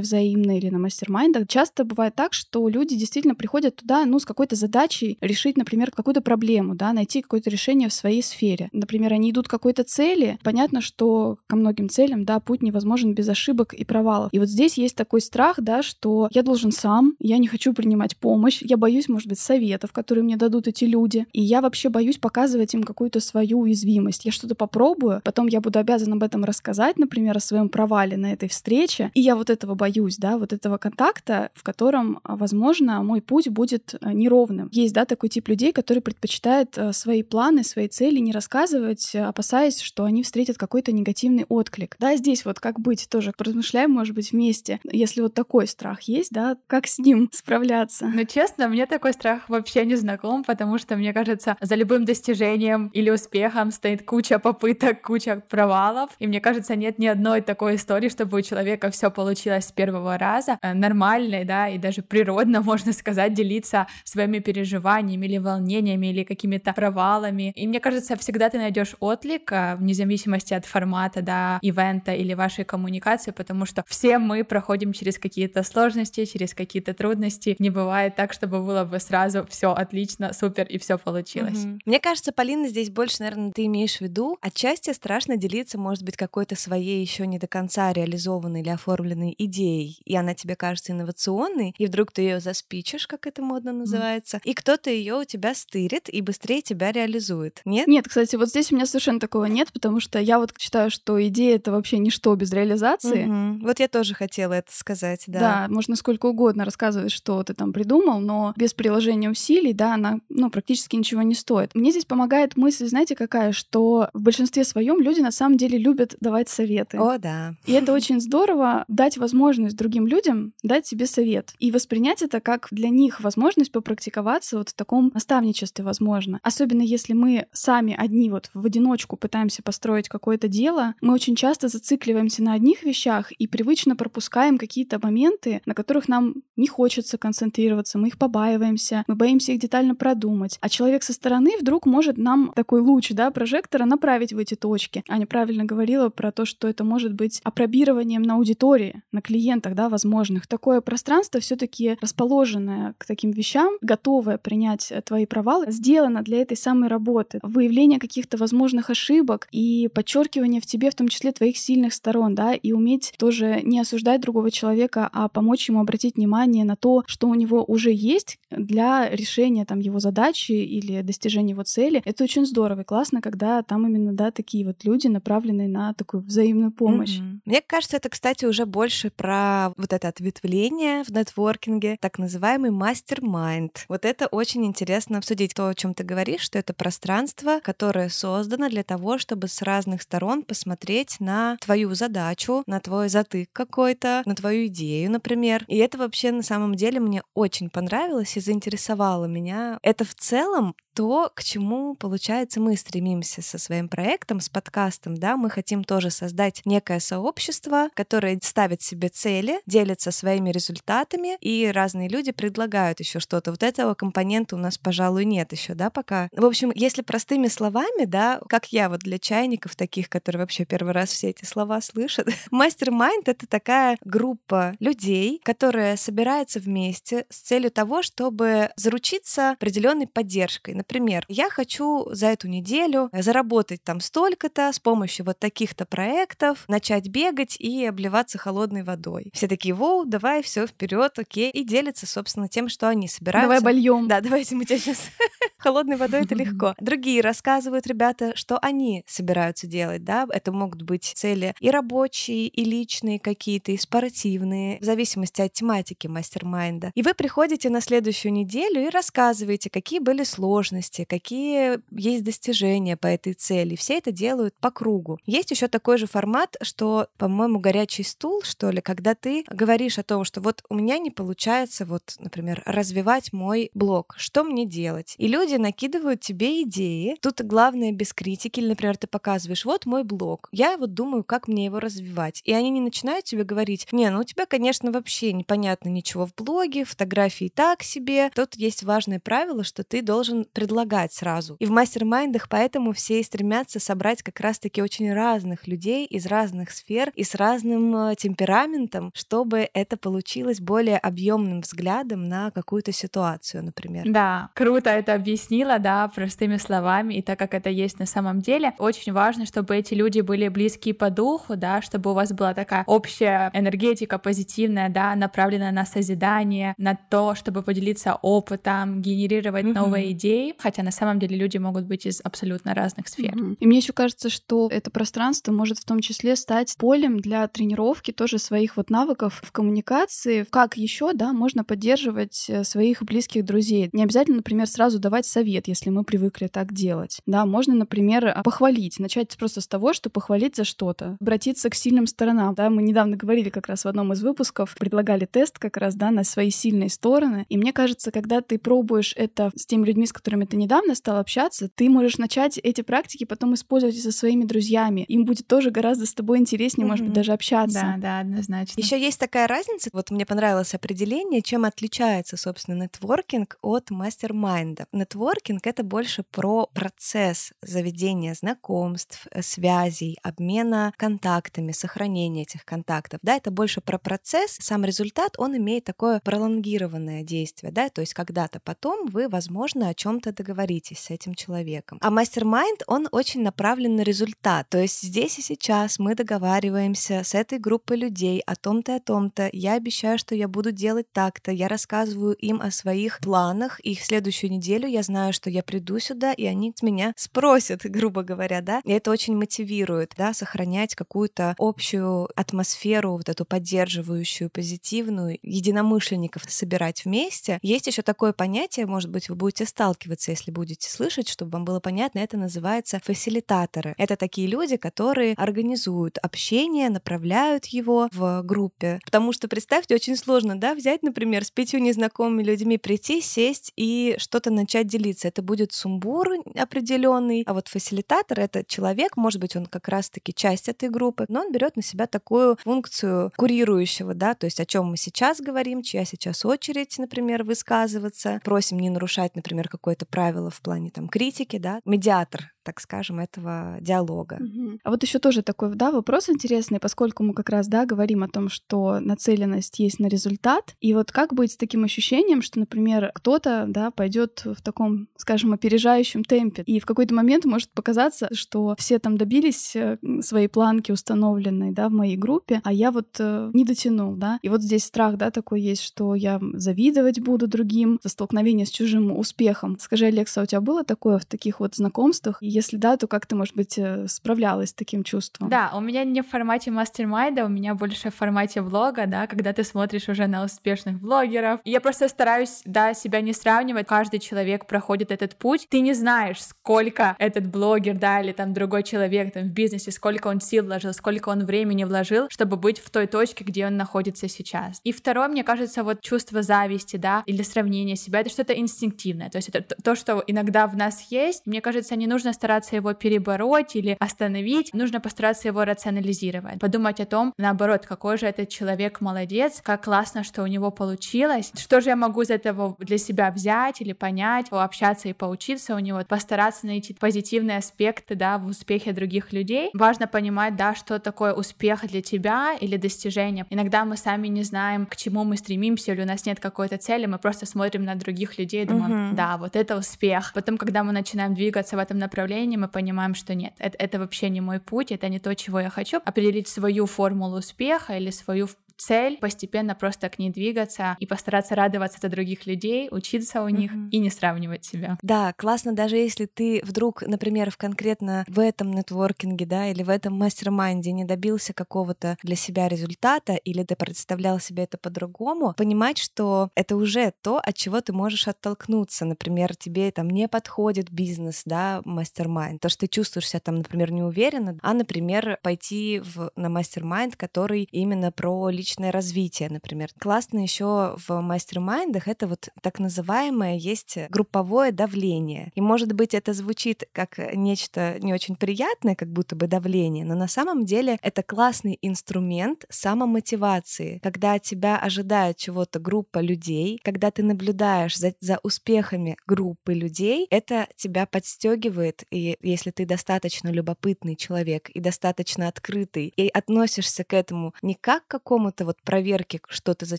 Speaker 1: взаимной или на мастер-майндах. Часто бывает так, что люди действительно приходят туда, ну, с какой-то задачей решить, например, какую-то проблему, да, найти какое-то решение в своей сфере. Например, они идут к какой-то цели. Понятно, что ко многим целям, да, путь невозможен без ошибок и провалов. И вот здесь есть такой страх, да, что я должен сам, я не хочу принимать помощь, я боюсь, может быть, советов, которые мне дадут эти люди, и я вообще боюсь показывать им какую-то свою уязвимость. Я что-то попробую, потом я буду обязан об этом рассказать, например, о своем провале на этой встрече, и я вот этого боюсь, да, вот этого контакта, в котором, возможно, мой путь будет э, неровным. Есть, да, такой тип людей, которые предпочитают э, свои планы, свои цели не рассказывать, опасаясь, что они встретят какой-то негативный отклик. Да, здесь вот как быть тоже, размышляем, может быть, вместе. Если вот такой страх есть, да, как с ним *laughs* справляться?
Speaker 3: Ну, честно, мне такой страх вообще не знаком, потому что, мне кажется, за любым достижением или успехом стоит куча попыток, куча провалов, и мне кажется, нет ни одной такой истории, чтобы у человека все получилось с первого раза, э, нормальной, да, и даже природно, *laughs* можно сказать, делиться своими переживаниями или волнениями или какими-то провалами. И мне кажется, всегда ты найдешь отклик, э, вне зависимости от формата, да, ивента или вашей коммуникации, потому что все мы проходим через какие-то сложности, через какие-то трудности. Не бывает так, чтобы было бы сразу все отлично, супер и все получилось.
Speaker 2: Угу. Мне кажется, Полина, здесь больше, наверное, ты имеешь в виду, отчасти страшно делиться, может быть, какой-то своей еще не до конца реализованной или оформленной идеей, и она тебе кажется инновационной, и вдруг ты ее заспичишь, как это модно называется, mm. и кто-то ее у тебя стырит и быстрее тебя реализует. Нет?
Speaker 1: Нет, кстати, вот здесь у меня совершенно такого нет, потому что я вот считаю, что идея это вообще ничто без реализации.
Speaker 2: Угу. Вот я тоже хотела это сказать, да.
Speaker 1: Да, можно сколько угодно рассказывать, что ты там придумал, но без приложения усилий, да, она, ну, практически ничего не стоит. Мне здесь помогает мысль, знаете, какая, что в большинстве своем люди на самом деле любят давать советы.
Speaker 2: О, да.
Speaker 1: И это очень здорово дать возможность другим людям дать себе совет и воспринять это как для них возможность попрактиковаться вот в таком наставничестве, возможно. Особенно если мы сами одни вот в одиночку пытаемся построить какое-то дело, мы очень часто зацикливаемся на одних вещах и привычно пропускаем какие-то моменты, на которых нам не хочется концентрироваться, мы их побаиваемся, мы боимся их детально продумать. А человек со стороны вдруг может нам такой луч, да, прожектора направить в эти точки. Аня правильно говорила про то, что это может быть опробированием на аудитории, на клиентах, да, возможных. Такое пространство все таки расположенное к таким вещам, готовое принять твои провалы, сделано для этой самой работы. Выявление каких-то возможных ошибок и подчеркивание в тебе, в том числе твоих сильных сторон, да, и уметь тоже не осуждать другого человека, а помочь ему обратить внимание на то, что у него уже есть для решения там его задачи или достижения его цели. Это очень здорово и классно, когда там именно, да, такие вот люди, направленные на такую взаимную помощь.
Speaker 2: Mm-hmm. Мне кажется, это, кстати, уже больше про вот это ответвление в нетворкинге, так называемый мастер-майнд. Вот это очень интересно обсудить. То, о чем ты говоришь, что это пространство, которое создано для того, чтобы с разных сторон посмотреть на твою задачу, на твой затык какой-то, на твою идею, например. И это вообще на самом деле мне очень понравилось и заинтересовало меня. Это в целом то, к чему, получается, мы стремимся со своим проектом, с подкастом, да, мы хотим тоже создать некое сообщество, которое ставит себе цели, делится своими результатами, и разные люди предлагают еще что-то. Вот этого компонента у нас, пожалуй, нет еще, да, пока. В общем, если простыми словами, да, как я вот для чайников таких, которые вообще первый раз все эти слова слышат, *laughs* мастер-майнд — это такая группа людей, которая собирается вместе с целью того, чтобы заручиться определенной поддержкой. Например, я хочу за эту неделю заработать там столько-то с помощью вот таких-то проектов, начать бегать и обливаться холодной водой. Все такие, воу, давай, все вперед, окей, и делятся, собственно, тем, что они собираются.
Speaker 1: Давай больем.
Speaker 2: Да, давайте мы тебя сейчас *laughs* холодной водой это *laughs* легко. Другие рассказывают, ребята, что они собираются делать, да, это могут быть цели и рабочие, и личные какие-то, и спортивные, в зависимости от тематики мастер-майнда. И вы приходите на следующую неделю и рассказываете, какие были сложности, какие есть достижения по этой цели. Все это делают по кругу. Есть еще такой же формат, что, по-моему, горячий стул, что ли, когда ты говоришь о том, что вот у меня не получается, вот, например, развивать мой блог, что мне делать? И люди накидывают тебе идеи. Тут главное без критики. Или, например, ты показываешь, вот мой блог. Я вот думаю, как мне его развивать. И они не начинают тебе говорить, не, ну у тебя, конечно, вообще непонятно ничего в блоге, фотографии так себе. Тут есть важное правило, что ты должен предлагать сразу. И в мастер-майндах поэтому все и стремятся собрать как раз-таки очень разных людей из разных сфер и с разным э, темпераментом, чтобы это получилось более объемным взглядом на какую-то ситуацию, например.
Speaker 3: Да, круто это объяснила, да, простыми словами, и так как это есть на самом деле, очень важно, чтобы эти люди были близки по духу, да, чтобы у вас была такая общая энергетика позитивная, да, направленная на созидание, на то, чтобы поделиться опытом, генерировать mm-hmm. новые идеи, хотя на самом деле люди могут быть из абсолютно разных сфер. Mm-hmm.
Speaker 1: И мне еще кажется, что это пространство может в том числе стать полем для тренировки тоже своих вот навыков в коммуникации, как еще, да, можно поддерживать э, своих близких друзей. Не обязательно, например, сразу давать совет, если мы привыкли так делать. Да, можно, например, похвалить, начать просто с того, что похвалить за что-то, обратиться к сильным сторонам. Да, мы недавно говорили как раз в одном из выпусков, предлагали тест как раз, да, на свои сильные стороны. И мне кажется, когда ты пробуешь это с теми людьми, с которыми ты недавно стал общаться, ты можешь начать эти практики потом использовать со своими друзьями. Им будет тоже гораздо с тобой интереснее, mm-hmm. может быть, даже общаться.
Speaker 3: Да, да, однозначно.
Speaker 2: Еще есть такая разница, вот мне понравилось определение, чем отличается, собственно, нетворкинг от мастер-майнда. Нетворкинг — это больше про процесс заведения знакомств, э, связей, обмена контактами, сохранения этих контактов. Да, это больше про процесс. Сам результат, он имеет такое пролонгированное действие, да, то есть когда-то потом вы, возможно, о чем-то договоритесь с этим человеком. А мастер-майнд, он очень направлен на результат. То есть здесь и сейчас мы договариваемся с этой группой людей о том-то и о том-то. Я обещаю, что я буду делать так-то. Я рассказываю им о своих планах. И в следующую неделю я знаю, что я приду сюда, и они с меня спросят, *laughs* грубо говоря, да. И это очень мотивирует, да, сохранять какую-то общую атмосферу, вот эту поддерживающую, позитивную, единомышленников собирать вместе. Есть еще такое понятие, может быть, вы будете сталкиваться, если будете слышать, чтобы вам было понятно, это называется фасилитаторы. Это такие люди, которые организуют общение, направляют его в группе. Потому что, представьте, очень сложно, да, взять, например, с пятью незнакомыми людьми прийти, сесть и что-то начать делиться. Это будет сумбур определенный, а вот фасилитатор — это человек, может быть, он как раз-таки часть этой группы, но он берет на себя такую функцию курирующего, да, то есть о чем мы сейчас говорим, чья сейчас очередь, например, высказываться, просим не нарушать, например, какое-то правило в плане там критики, да, медиатор так скажем, этого диалога.
Speaker 1: Угу. А вот еще тоже такой, да, вопрос интересный, поскольку мы как раз, да, говорим о том, что нацеленность есть на результат, и вот как быть с таким ощущением, что, например, кто-то, да, пойдет в таком, скажем, опережающем темпе, и в какой-то момент может показаться, что все там добились э, своей планки установленной, да, в моей группе, а я вот э, не дотянул, да, и вот здесь страх, да, такой есть, что я завидовать буду другим за столкновение с чужим успехом. Скажи, Алекса, у тебя было такое в таких вот знакомствах? Если да, то как ты, может быть, э, справлялась с таким чувством?
Speaker 3: Да, у меня не в формате мастер-майда, у меня больше в формате блога, да, когда ты смотришь уже на успешных блогеров. Я просто стараюсь, да, себя не сравнивать. Каждый человек проходит этот путь. Ты не знаешь, сколько этот блогер, да, или там другой человек там в бизнесе, сколько он сил вложил, сколько он времени вложил, чтобы быть в той точке, где он находится сейчас. И второе, мне кажется, вот чувство зависти, да, или сравнения себя, это что-то инстинктивное. То есть это то, что иногда в нас есть. Мне кажется, не нужно стараться постараться его перебороть или остановить, нужно постараться его рационализировать, подумать о том, наоборот, какой же этот человек молодец, как классно, что у него получилось, что же я могу из этого для себя взять или понять, пообщаться и поучиться у него, постараться найти позитивные аспекты, да, в успехе других людей. Важно понимать, да, что такое успех для тебя или достижение. Иногда мы сами не знаем, к чему мы стремимся, или у нас нет какой-то цели, мы просто смотрим на других людей и думаем, uh-huh. да, вот это успех. Потом, когда мы начинаем двигаться в этом направлении, направлении мы понимаем, что нет, это, это вообще не мой путь, это не то, чего я хочу. Определить свою формулу успеха или свою цель постепенно просто к ней двигаться и постараться радоваться за других людей, учиться у них mm-hmm. и не сравнивать себя.
Speaker 2: Да, классно, даже если ты вдруг, например, в конкретно в этом нетворкинге, да, или в этом мастер-майнде не добился какого-то для себя результата, или ты представлял себе это по-другому, понимать, что это уже то, от чего ты можешь оттолкнуться. Например, тебе там не подходит бизнес, да, мастер-майнд, то, что ты чувствуешь себя там, например, неуверенно, а, например, пойти в, на мастер-майнд, который именно про личность личное развитие, например. Классно еще в мастер-майндах это вот так называемое есть групповое давление. И может быть это звучит как нечто не очень приятное, как будто бы давление, но на самом деле это классный инструмент самомотивации, когда тебя ожидает чего-то группа людей, когда ты наблюдаешь за, за успехами группы людей, это тебя подстегивает, и если ты достаточно любопытный человек и достаточно открытый, и относишься к этому не как к какому-то вот проверке, что ты за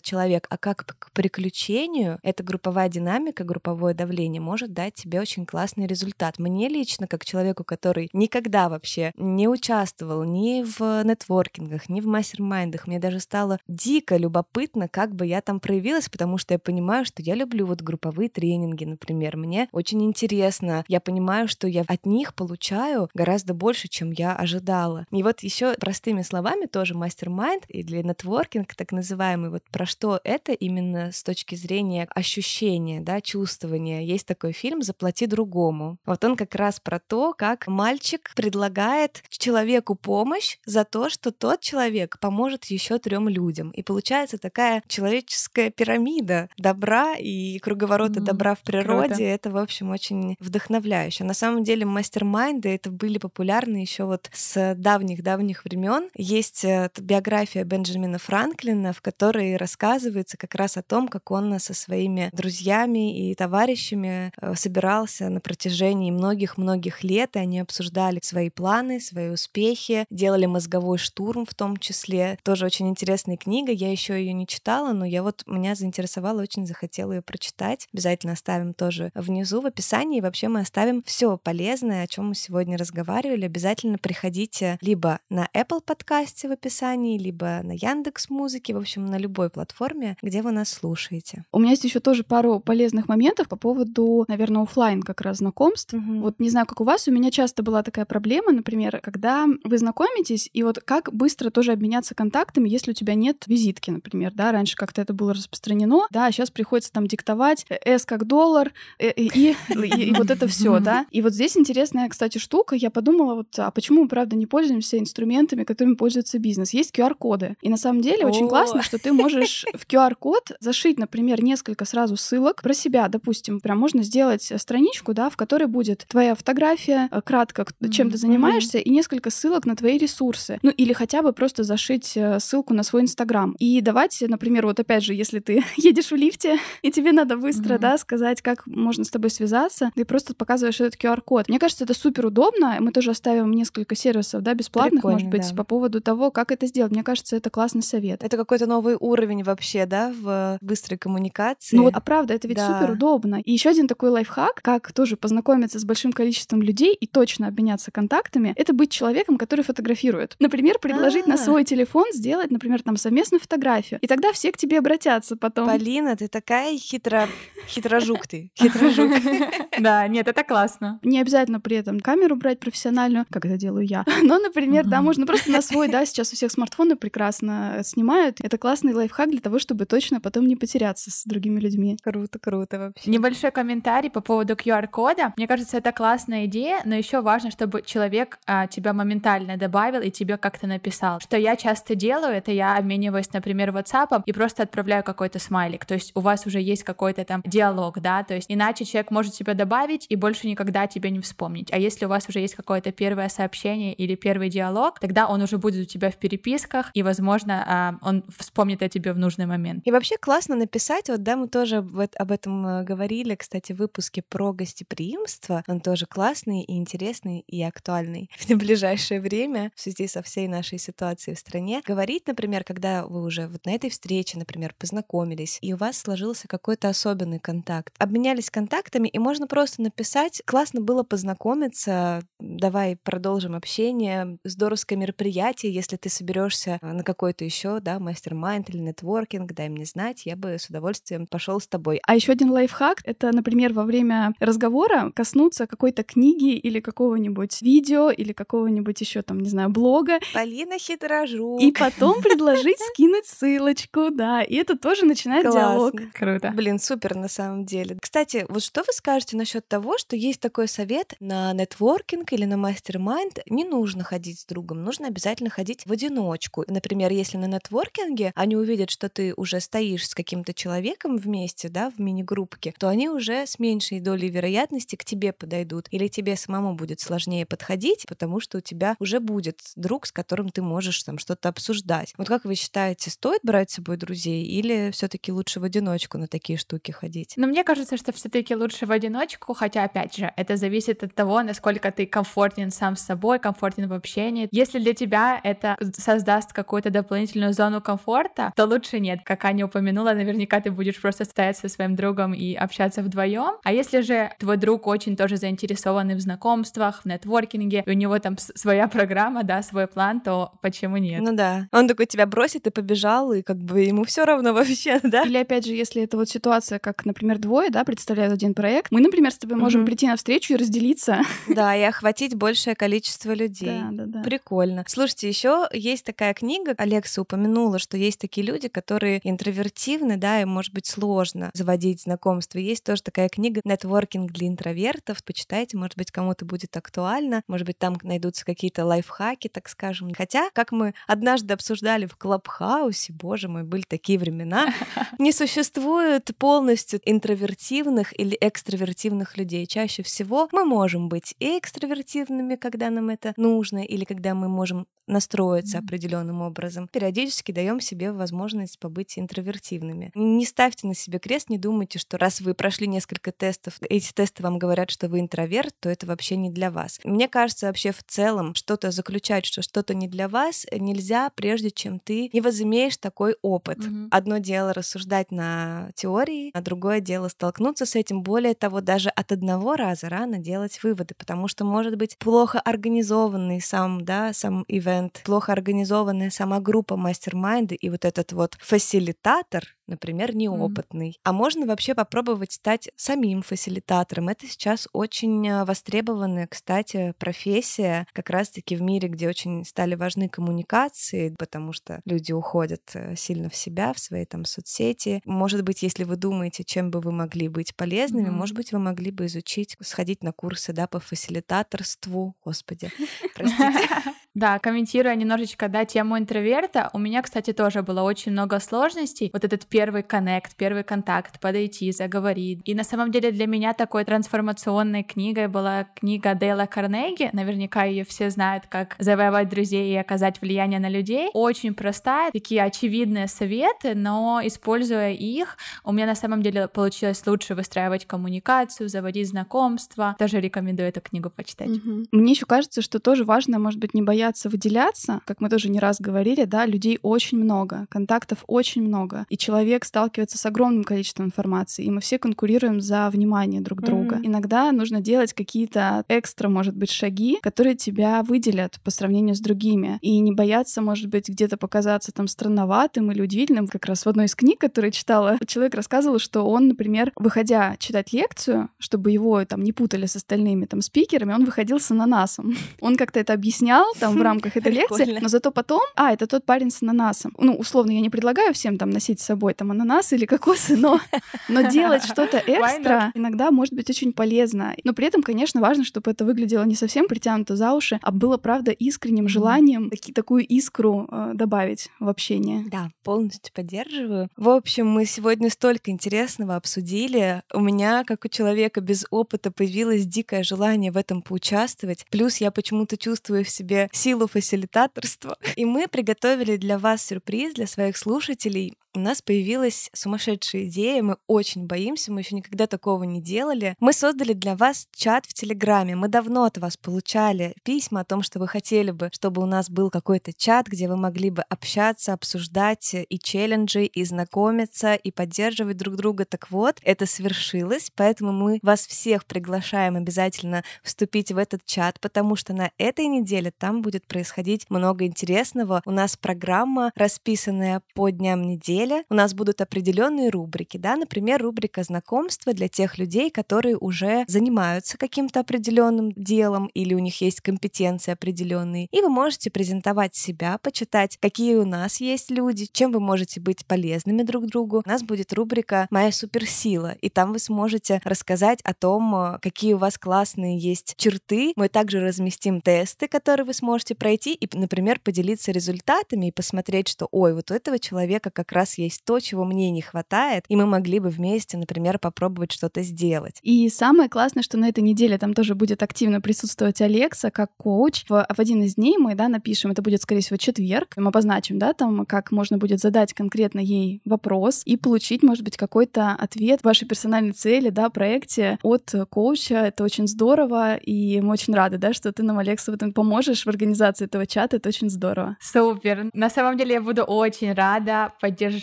Speaker 2: человек, а как к приключению, эта групповая динамика, групповое давление может дать тебе очень классный результат. Мне лично, как человеку, который никогда вообще не участвовал ни в нетворкингах, ни в мастер-майндах, мне даже стало дико любопытно, как бы я там проявилась, потому что я понимаю, что я люблю вот групповые тренинги, например. Мне очень интересно. Я понимаю, что я от них получаю гораздо больше, чем я ожидала. И вот еще простыми словами тоже мастер-майнд или нетворкинг, так называемый, вот про что это именно с точки зрения ощущения, да, чувствования. Есть такой фильм «Заплати другому». Вот он как раз про то, как мальчик предлагает человеку помощь за то, что тот человек поможет еще трем людям. И получается такая человеческая пирамида добра и круговорота mm, добра в природе. Круто. Это, в общем, очень вдохновляюще. На самом деле мастер-майнды это были популярны еще вот с давних-давних времен. Есть э, биография Бенджамина Франклина, в которой рассказывается как раз о том, как он со своими друзьями и товарищами э, собирался на протяжении многих-многих лет, и они обсуждали свои планы, свои успехи, делали мозговой штурм в том числе. Тоже очень интересная книга, я еще ее не читала, но я вот меня заинтересовала, очень захотела ее прочитать. Обязательно оставим тоже внизу в описании. И вообще мы оставим все полезное, о чем мы сегодня разговаривали. Обязательно приходите либо на Apple подкасте в описании, либо на Яндекс Музыке, в общем, на любой платформе, где вы нас слушаете.
Speaker 1: У меня есть еще тоже пару полезных моментов по поводу, наверное, офлайн как раз знакомств. Угу. Вот не знаю, как у вас, у меня часто была такая проблема, например, когда вы знакомитесь, и вот как быстро тоже обменяться контактами, если у тебя нет визитки, например, да, раньше как-то это было распространено, да, а сейчас приходится там диктовать S как доллар, э, и, и, и, и вот это все, да. И вот здесь интересная, кстати, штука. Я подумала, вот, а почему мы, правда, не пользуемся инструментами, которыми пользуется бизнес? Есть QR-коды. И на самом деле очень классно, что ты можешь *laughs* в QR-код зашить, например, несколько сразу ссылок про себя. Допустим, прям можно сделать страничку, да, в которой будет твоя фотография, э, кратко, чем ты занимаешься, и несколько ссылок на твои ресурсы. Ну, или хотя бы просто зашить э, ссылку на свой Инстаграм. И давать, например, вот опять же, если ты *laughs* едешь в лифте, *laughs* и тебе надо быстро, да, сказать, как можно с тобой связаться, ты просто показываешь этот QR-код. Мне кажется, это супер удобно. Мы тоже оставим несколько сервисов, да, бесплатных, Прикольно, может быть, да. по поводу того, как это сделать. Мне кажется, это классный совет.
Speaker 2: Это какой-то новый уровень вообще, да, в быстрой коммуникации.
Speaker 1: Ну вот, а правда, это ведь да. супер удобно. И еще один такой лайфхак, как тоже познакомиться с большим количеством людей и точно обменяться контактами, это быть человеком, который фотографирует. Например, предложить А-а-а. на а. свой телефон сделать, например, там совместную фотографию. И тогда все к тебе обратятся потом.
Speaker 2: Полина, ты такая хитро... хитрожук ты. *laughs* Хитрожук. *laughs*
Speaker 3: Да, нет, это классно.
Speaker 1: Не обязательно при этом камеру брать профессиональную, как это делаю я. *laughs* Но, например, да, можно просто на свой, да, сейчас у всех смартфоны прекрасно снимают. Это классный лайфхак для того, чтобы точно потом не потеряться с другими людьми.
Speaker 2: Круто, круто вообще.
Speaker 3: Небольшой комментарий по поводу QR-кода. Мне кажется, это классная идея, но еще важно, чтобы человек а, тебя моментально добавил и тебе как-то написал. Что я часто делаю, это я обмениваюсь, например, WhatsApp и просто отправляю какой-то смайлик. То есть у вас уже есть какой-то там диалог, да, то есть иначе человек может тебя добавить и больше никогда тебя не вспомнить. А если у вас уже есть какое-то первое сообщение или первый диалог, тогда он уже будет у тебя в переписках, и, возможно, а, он вспомнит о тебе в нужный момент.
Speaker 2: И вообще классно написать, вот да, мы тоже об этом э, говорили, кстати, в выпуске про гостеприимство. Он тоже классный и интересный и актуальный *laughs* в ближайшее время в связи со всей нашей ситуацией в стране. Говорить, например, когда вы уже вот на этой встрече, например, познакомились, и у вас сложился какой-то особенный контакт, обменялись контактами, и можно просто написать «Классно было познакомиться, давай продолжим общение, здоровское мероприятие, если ты соберешься на какой-то еще, да, мастер-майнд или нетворкинг, дай мне знать, я бы с удовольствием пошел с тобой».
Speaker 1: А еще один лайфхак — это, например, во время разговора коснуться какой-то книги или какого-нибудь видео или какого-нибудь еще там, не знаю, блога.
Speaker 2: Полина хитрожук.
Speaker 1: И потом *laughs* предложить скинуть ссылочку, да, и это тоже начинает диалог.
Speaker 3: Круто.
Speaker 2: Блин, супер на самом деле. Кстати, вот что вы скажете насчет того, что есть такой совет на нетворкинг или на мастер-майнд не нужно ходить с другом, нужно обязательно ходить в одиночку. Например, если на нетворкинге они увидят, что ты уже стоишь с каким-то человеком вместе, да, в мини-группке, то они уже с меньшей долей вероятности к тебе подойдут. Или тебе самому будет сложнее подходить, потому что у тебя уже будет друг, с которым ты можешь там что-то обсуждать. Вот как вы считаете, стоит брать с собой друзей или все таки лучше в одиночку на такие штуки ходить?
Speaker 3: Но мне кажется, что все таки лучше в одиночку, хотя, опять же, это зависит от того, насколько ты комфортен сам с собой, комфортен в общении. Если для тебя это создаст какую-то дополнительную зону комфорта, то лучше нет. Как Аня упомянула, наверняка ты будешь просто стоять со своим другом и общаться вдвоем. А если же твой друг очень тоже заинтересован в знакомствах, в нетворкинге, и у него там своя программа, да, свой план, то почему нет?
Speaker 2: Ну да. Он такой тебя бросит и побежал, и как бы ему все равно *laughs* вообще, да?
Speaker 1: Или опять же, если это вот ситуация, как, например, двое, да, представляют один проект, мы, например, с тобой можем прийти на встречу и разделиться. *laughs*
Speaker 2: Да, и охватить большее количество людей.
Speaker 1: Да, да, да.
Speaker 2: Прикольно. Слушайте, еще есть такая книга, Алекса упомянула, что есть такие люди, которые интровертивны, да, и может быть сложно заводить знакомства. Есть тоже такая книга «Нетворкинг для интровертов». Почитайте, может быть, кому-то будет актуально, может быть, там найдутся какие-то лайфхаки, так скажем. Хотя, как мы однажды обсуждали в Клабхаусе, боже мой, были такие времена, *laughs* не существует полностью интровертивных или экстравертивных людей. Чаще всего мы можем быть и экстравертивными, когда нам это нужно, или когда мы можем настроиться определенным образом. Периодически даем себе возможность побыть интровертивными. Не ставьте на себе крест, не думайте, что раз вы прошли несколько тестов, эти тесты вам говорят, что вы интроверт, то это вообще не для вас. Мне кажется, вообще в целом что-то заключать, что что-то не для вас, нельзя, прежде чем ты не возымеешь такой опыт. Mm-hmm. Одно дело рассуждать на теории, а другое дело столкнуться с этим. Более того, даже от одного раза рано делать выводы, потому что может быть плохо организованный сам, да, сам ивент, плохо организованная сама группа мастер-майнда и вот этот вот фасилитатор, например, неопытный. Mm-hmm. А можно вообще попробовать стать самим фасилитатором. Это сейчас очень а, востребованная, кстати, профессия, как раз-таки в мире, где очень стали важны коммуникации, потому что люди уходят э, сильно в себя, в свои там соцсети. Может быть, если вы думаете, чем бы вы могли быть полезными, mm-hmm. может быть, вы могли бы изучить, сходить на курсы, да, по фасилитаторству. Господи, *laughs* простите. *laughs*
Speaker 3: Да, комментируя немножечко, да, тему интроверта, у меня, кстати, тоже было очень много сложностей. Вот этот первый коннект, первый контакт, подойти, заговорить. И на самом деле для меня такой трансформационной книгой была книга Дейла Карнеги. Наверняка ее все знают, как завоевать друзей и оказать влияние на людей. Очень простая, такие очевидные советы, но используя их, у меня на самом деле получилось лучше выстраивать коммуникацию, заводить знакомства. Тоже рекомендую эту книгу почитать.
Speaker 1: Угу. Мне еще кажется, что тоже важно, может быть, не бояться выделяться, как мы тоже не раз говорили, да, людей очень много, контактов очень много, и человек сталкивается с огромным количеством информации, и мы все конкурируем за внимание друг друга. Mm-hmm. Иногда нужно делать какие-то экстра, может быть, шаги, которые тебя выделят по сравнению с другими, и не бояться, может быть, где-то показаться там странноватым или удивительным. Как раз в одной из книг, которую читала, человек рассказывал, что он, например, выходя читать лекцию, чтобы его там не путали с остальными там спикерами, он выходил с ананасом. *laughs* Он как-то это объяснял, там в рамках этой *laughs* лекции, но зато потом, а, это тот парень с ананасом. Ну, условно, я не предлагаю всем там носить с собой там ананасы или кокосы, но, но делать что-то экстра иногда может быть очень полезно. Но при этом, конечно, важно, чтобы это выглядело не совсем притянуто за уши, а было, правда, искренним желанием таки, такую искру э, добавить в общение.
Speaker 2: Да, полностью поддерживаю. В общем, мы сегодня столько интересного обсудили. У меня, как у человека без опыта, появилось дикое желание в этом поучаствовать. Плюс я почему-то чувствую в себе силу фасилитаторства. И мы приготовили для вас сюрприз, для своих слушателей у нас появилась сумасшедшая идея, мы очень боимся, мы еще никогда такого не делали. Мы создали для вас чат в Телеграме. Мы давно от вас получали письма о том, что вы хотели бы, чтобы у нас был какой-то чат, где вы могли бы общаться, обсуждать и челленджи, и знакомиться, и поддерживать друг друга. Так вот, это свершилось, поэтому мы вас всех приглашаем обязательно вступить в этот чат, потому что на этой неделе там будет происходить много интересного. У нас программа, расписанная по дням недели, неделе у нас будут определенные рубрики, да, например, рубрика знакомства для тех людей, которые уже занимаются каким-то определенным делом или у них есть компетенции определенные, и вы можете презентовать себя, почитать, какие у нас есть люди, чем вы можете быть полезными друг другу. У нас будет рубрика «Моя суперсила», и там вы сможете рассказать о том, какие у вас классные есть черты. Мы также разместим тесты, которые вы сможете пройти и, например, поделиться результатами и посмотреть, что, ой, вот у этого человека как раз есть то, чего мне не хватает, и мы могли бы вместе, например, попробовать что-то сделать.
Speaker 1: И самое классное, что на этой неделе там тоже будет активно присутствовать Алекса как коуч. В, в один из дней мы, да, напишем, это будет, скорее всего, четверг, мы обозначим, да, там, как можно будет задать конкретно ей вопрос и получить, может быть, какой-то ответ в вашей персональной цели, да, проекте от коуча. Это очень здорово, и мы очень рады, да, что ты нам, Алекса, в этом поможешь в организации этого чата. Это очень здорово.
Speaker 3: Супер. На самом деле я буду очень рада поддержать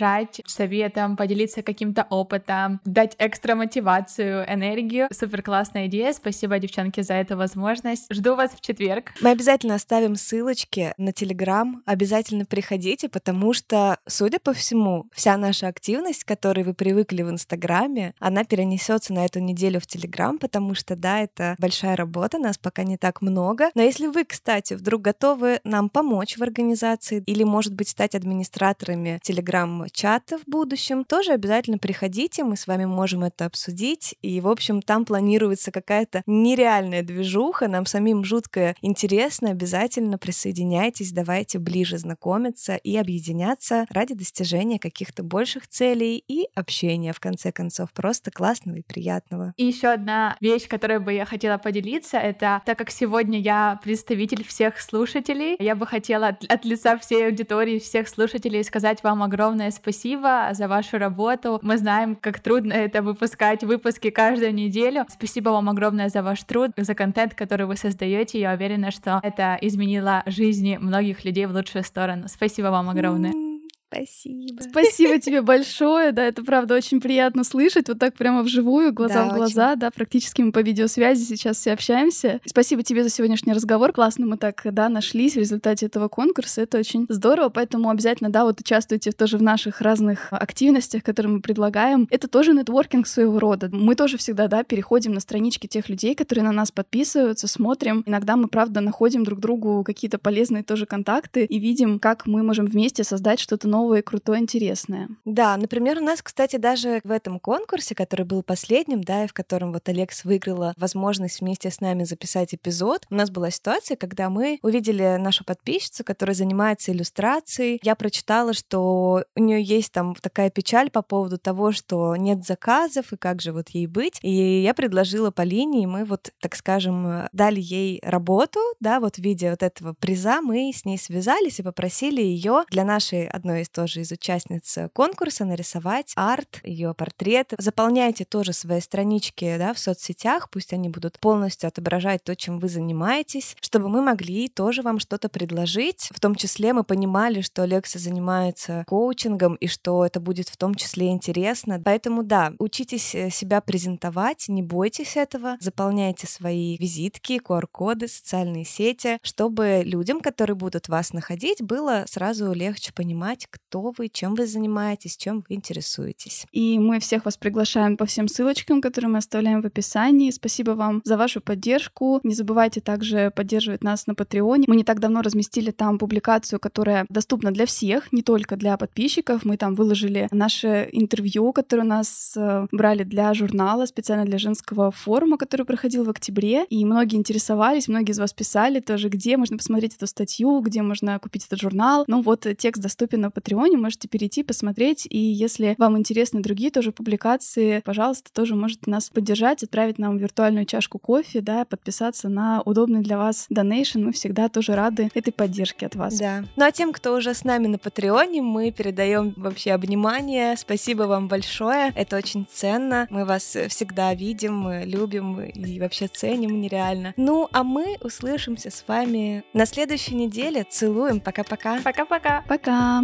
Speaker 3: советом, поделиться каким-то опытом, дать экстра мотивацию, энергию. Супер классная идея. Спасибо, девчонки, за эту возможность. Жду вас в четверг.
Speaker 2: Мы обязательно оставим ссылочки на Телеграм. Обязательно приходите, потому что, судя по всему, вся наша активность, которой вы привыкли в Инстаграме, она перенесется на эту неделю в Телеграм, потому что, да, это большая работа, нас пока не так много. Но если вы, кстати, вдруг готовы нам помочь в организации или, может быть, стать администраторами Телеграм-чата в будущем, тоже обязательно приходите, мы с вами можем это обсудить. И, в общем, там планируется какая-то нереальная движуха, нам самим жутко интересно, обязательно присоединяйтесь, давайте ближе знакомиться и объединяться ради достижения каких-то больших целей и общения, в конце концов, просто классного и приятного.
Speaker 3: И еще одна вещь, которой бы я хотела поделиться, это так как сегодня я представитель всех слушателей, я бы хотела от, от лица всей аудитории, всех слушателей сказать вам огромное спасибо за вашу работу. Мы знаем, как трудно это выпускать выпуски каждую неделю. Спасибо вам огромное за ваш труд, за контент, который вы создаете. Я уверена, что это изменило жизни многих людей в лучшую сторону. Спасибо вам огромное.
Speaker 2: Спасибо.
Speaker 1: Спасибо тебе большое, да, это правда очень приятно слышать, вот так прямо вживую, глаза
Speaker 2: Да,
Speaker 1: в глаза, да, практически мы по видеосвязи сейчас все общаемся. Спасибо тебе за сегодняшний разговор, классно мы так, да, нашлись в результате этого конкурса, это очень здорово, поэтому обязательно, да, вот участвуйте тоже в наших разных активностях, которые мы предлагаем. Это тоже нетворкинг своего рода. Мы тоже всегда, да, переходим на странички тех людей, которые на нас подписываются, смотрим. Иногда мы, правда, находим друг другу какие-то полезные тоже контакты и видим, как мы можем вместе создать что-то новое, крутое, интересное.
Speaker 2: Да, например, у нас, кстати, даже в этом конкурсе, который был последним, да, и в котором вот Алекс выиграла возможность вместе с нами записать эпизод, у нас была ситуация, когда мы увидели нашу подписчицу, которая занимается иллюстрацией. Я прочитала, что у нее есть там такая печаль по поводу того, что нет заказов, и как же вот ей быть. И я предложила Полине, и мы вот, так скажем, дали ей работу, да, вот в виде вот этого приза, мы с ней связались и попросили ее для нашей одной из тоже из участниц конкурса нарисовать арт, ее портрет. Заполняйте тоже свои странички да, в соцсетях, пусть они будут полностью отображать то, чем вы занимаетесь, чтобы мы могли тоже вам что-то предложить. В том числе мы понимали, что Алекса занимается коучингом и что это будет в том числе интересно. Поэтому да, учитесь э, себя презентовать, не бойтесь этого, заполняйте свои визитки, QR-коды, социальные сети, чтобы людям, которые будут вас находить, было сразу легче понимать, кто вы, чем вы занимаетесь, чем вы интересуетесь.
Speaker 1: И мы всех вас приглашаем по всем ссылочкам, которые мы оставляем в описании. Спасибо вам за вашу поддержку. Не забывайте также поддерживать нас на Патреоне. Мы не так давно разместили там публикацию, которая доступна для всех, не только для подписчиков. Мы там выложили наше интервью, которое у нас э, брали для журнала, специально для женского форума, который проходил в октябре. И многие интересовались, многие из вас писали тоже, где можно посмотреть эту статью, где можно купить этот журнал. Ну вот э, текст доступен на Патреоне, можете перейти, посмотреть. И если вам интересны другие тоже публикации, пожалуйста, тоже можете нас поддержать, отправить нам виртуальную чашку кофе, да, подписаться на удобный для вас донейшн. Мы всегда тоже рады этой поддержке от вас.
Speaker 2: Да. Ну а тем, кто уже с нами на Патреоне, мы передаем вообще обнимание. Спасибо вам большое. Это очень ценно. Мы вас всегда видим, любим и вообще ценим нереально. Ну, а мы услышимся с вами на следующей неделе. Целуем. Пока-пока.
Speaker 3: Пока-пока.
Speaker 1: Пока!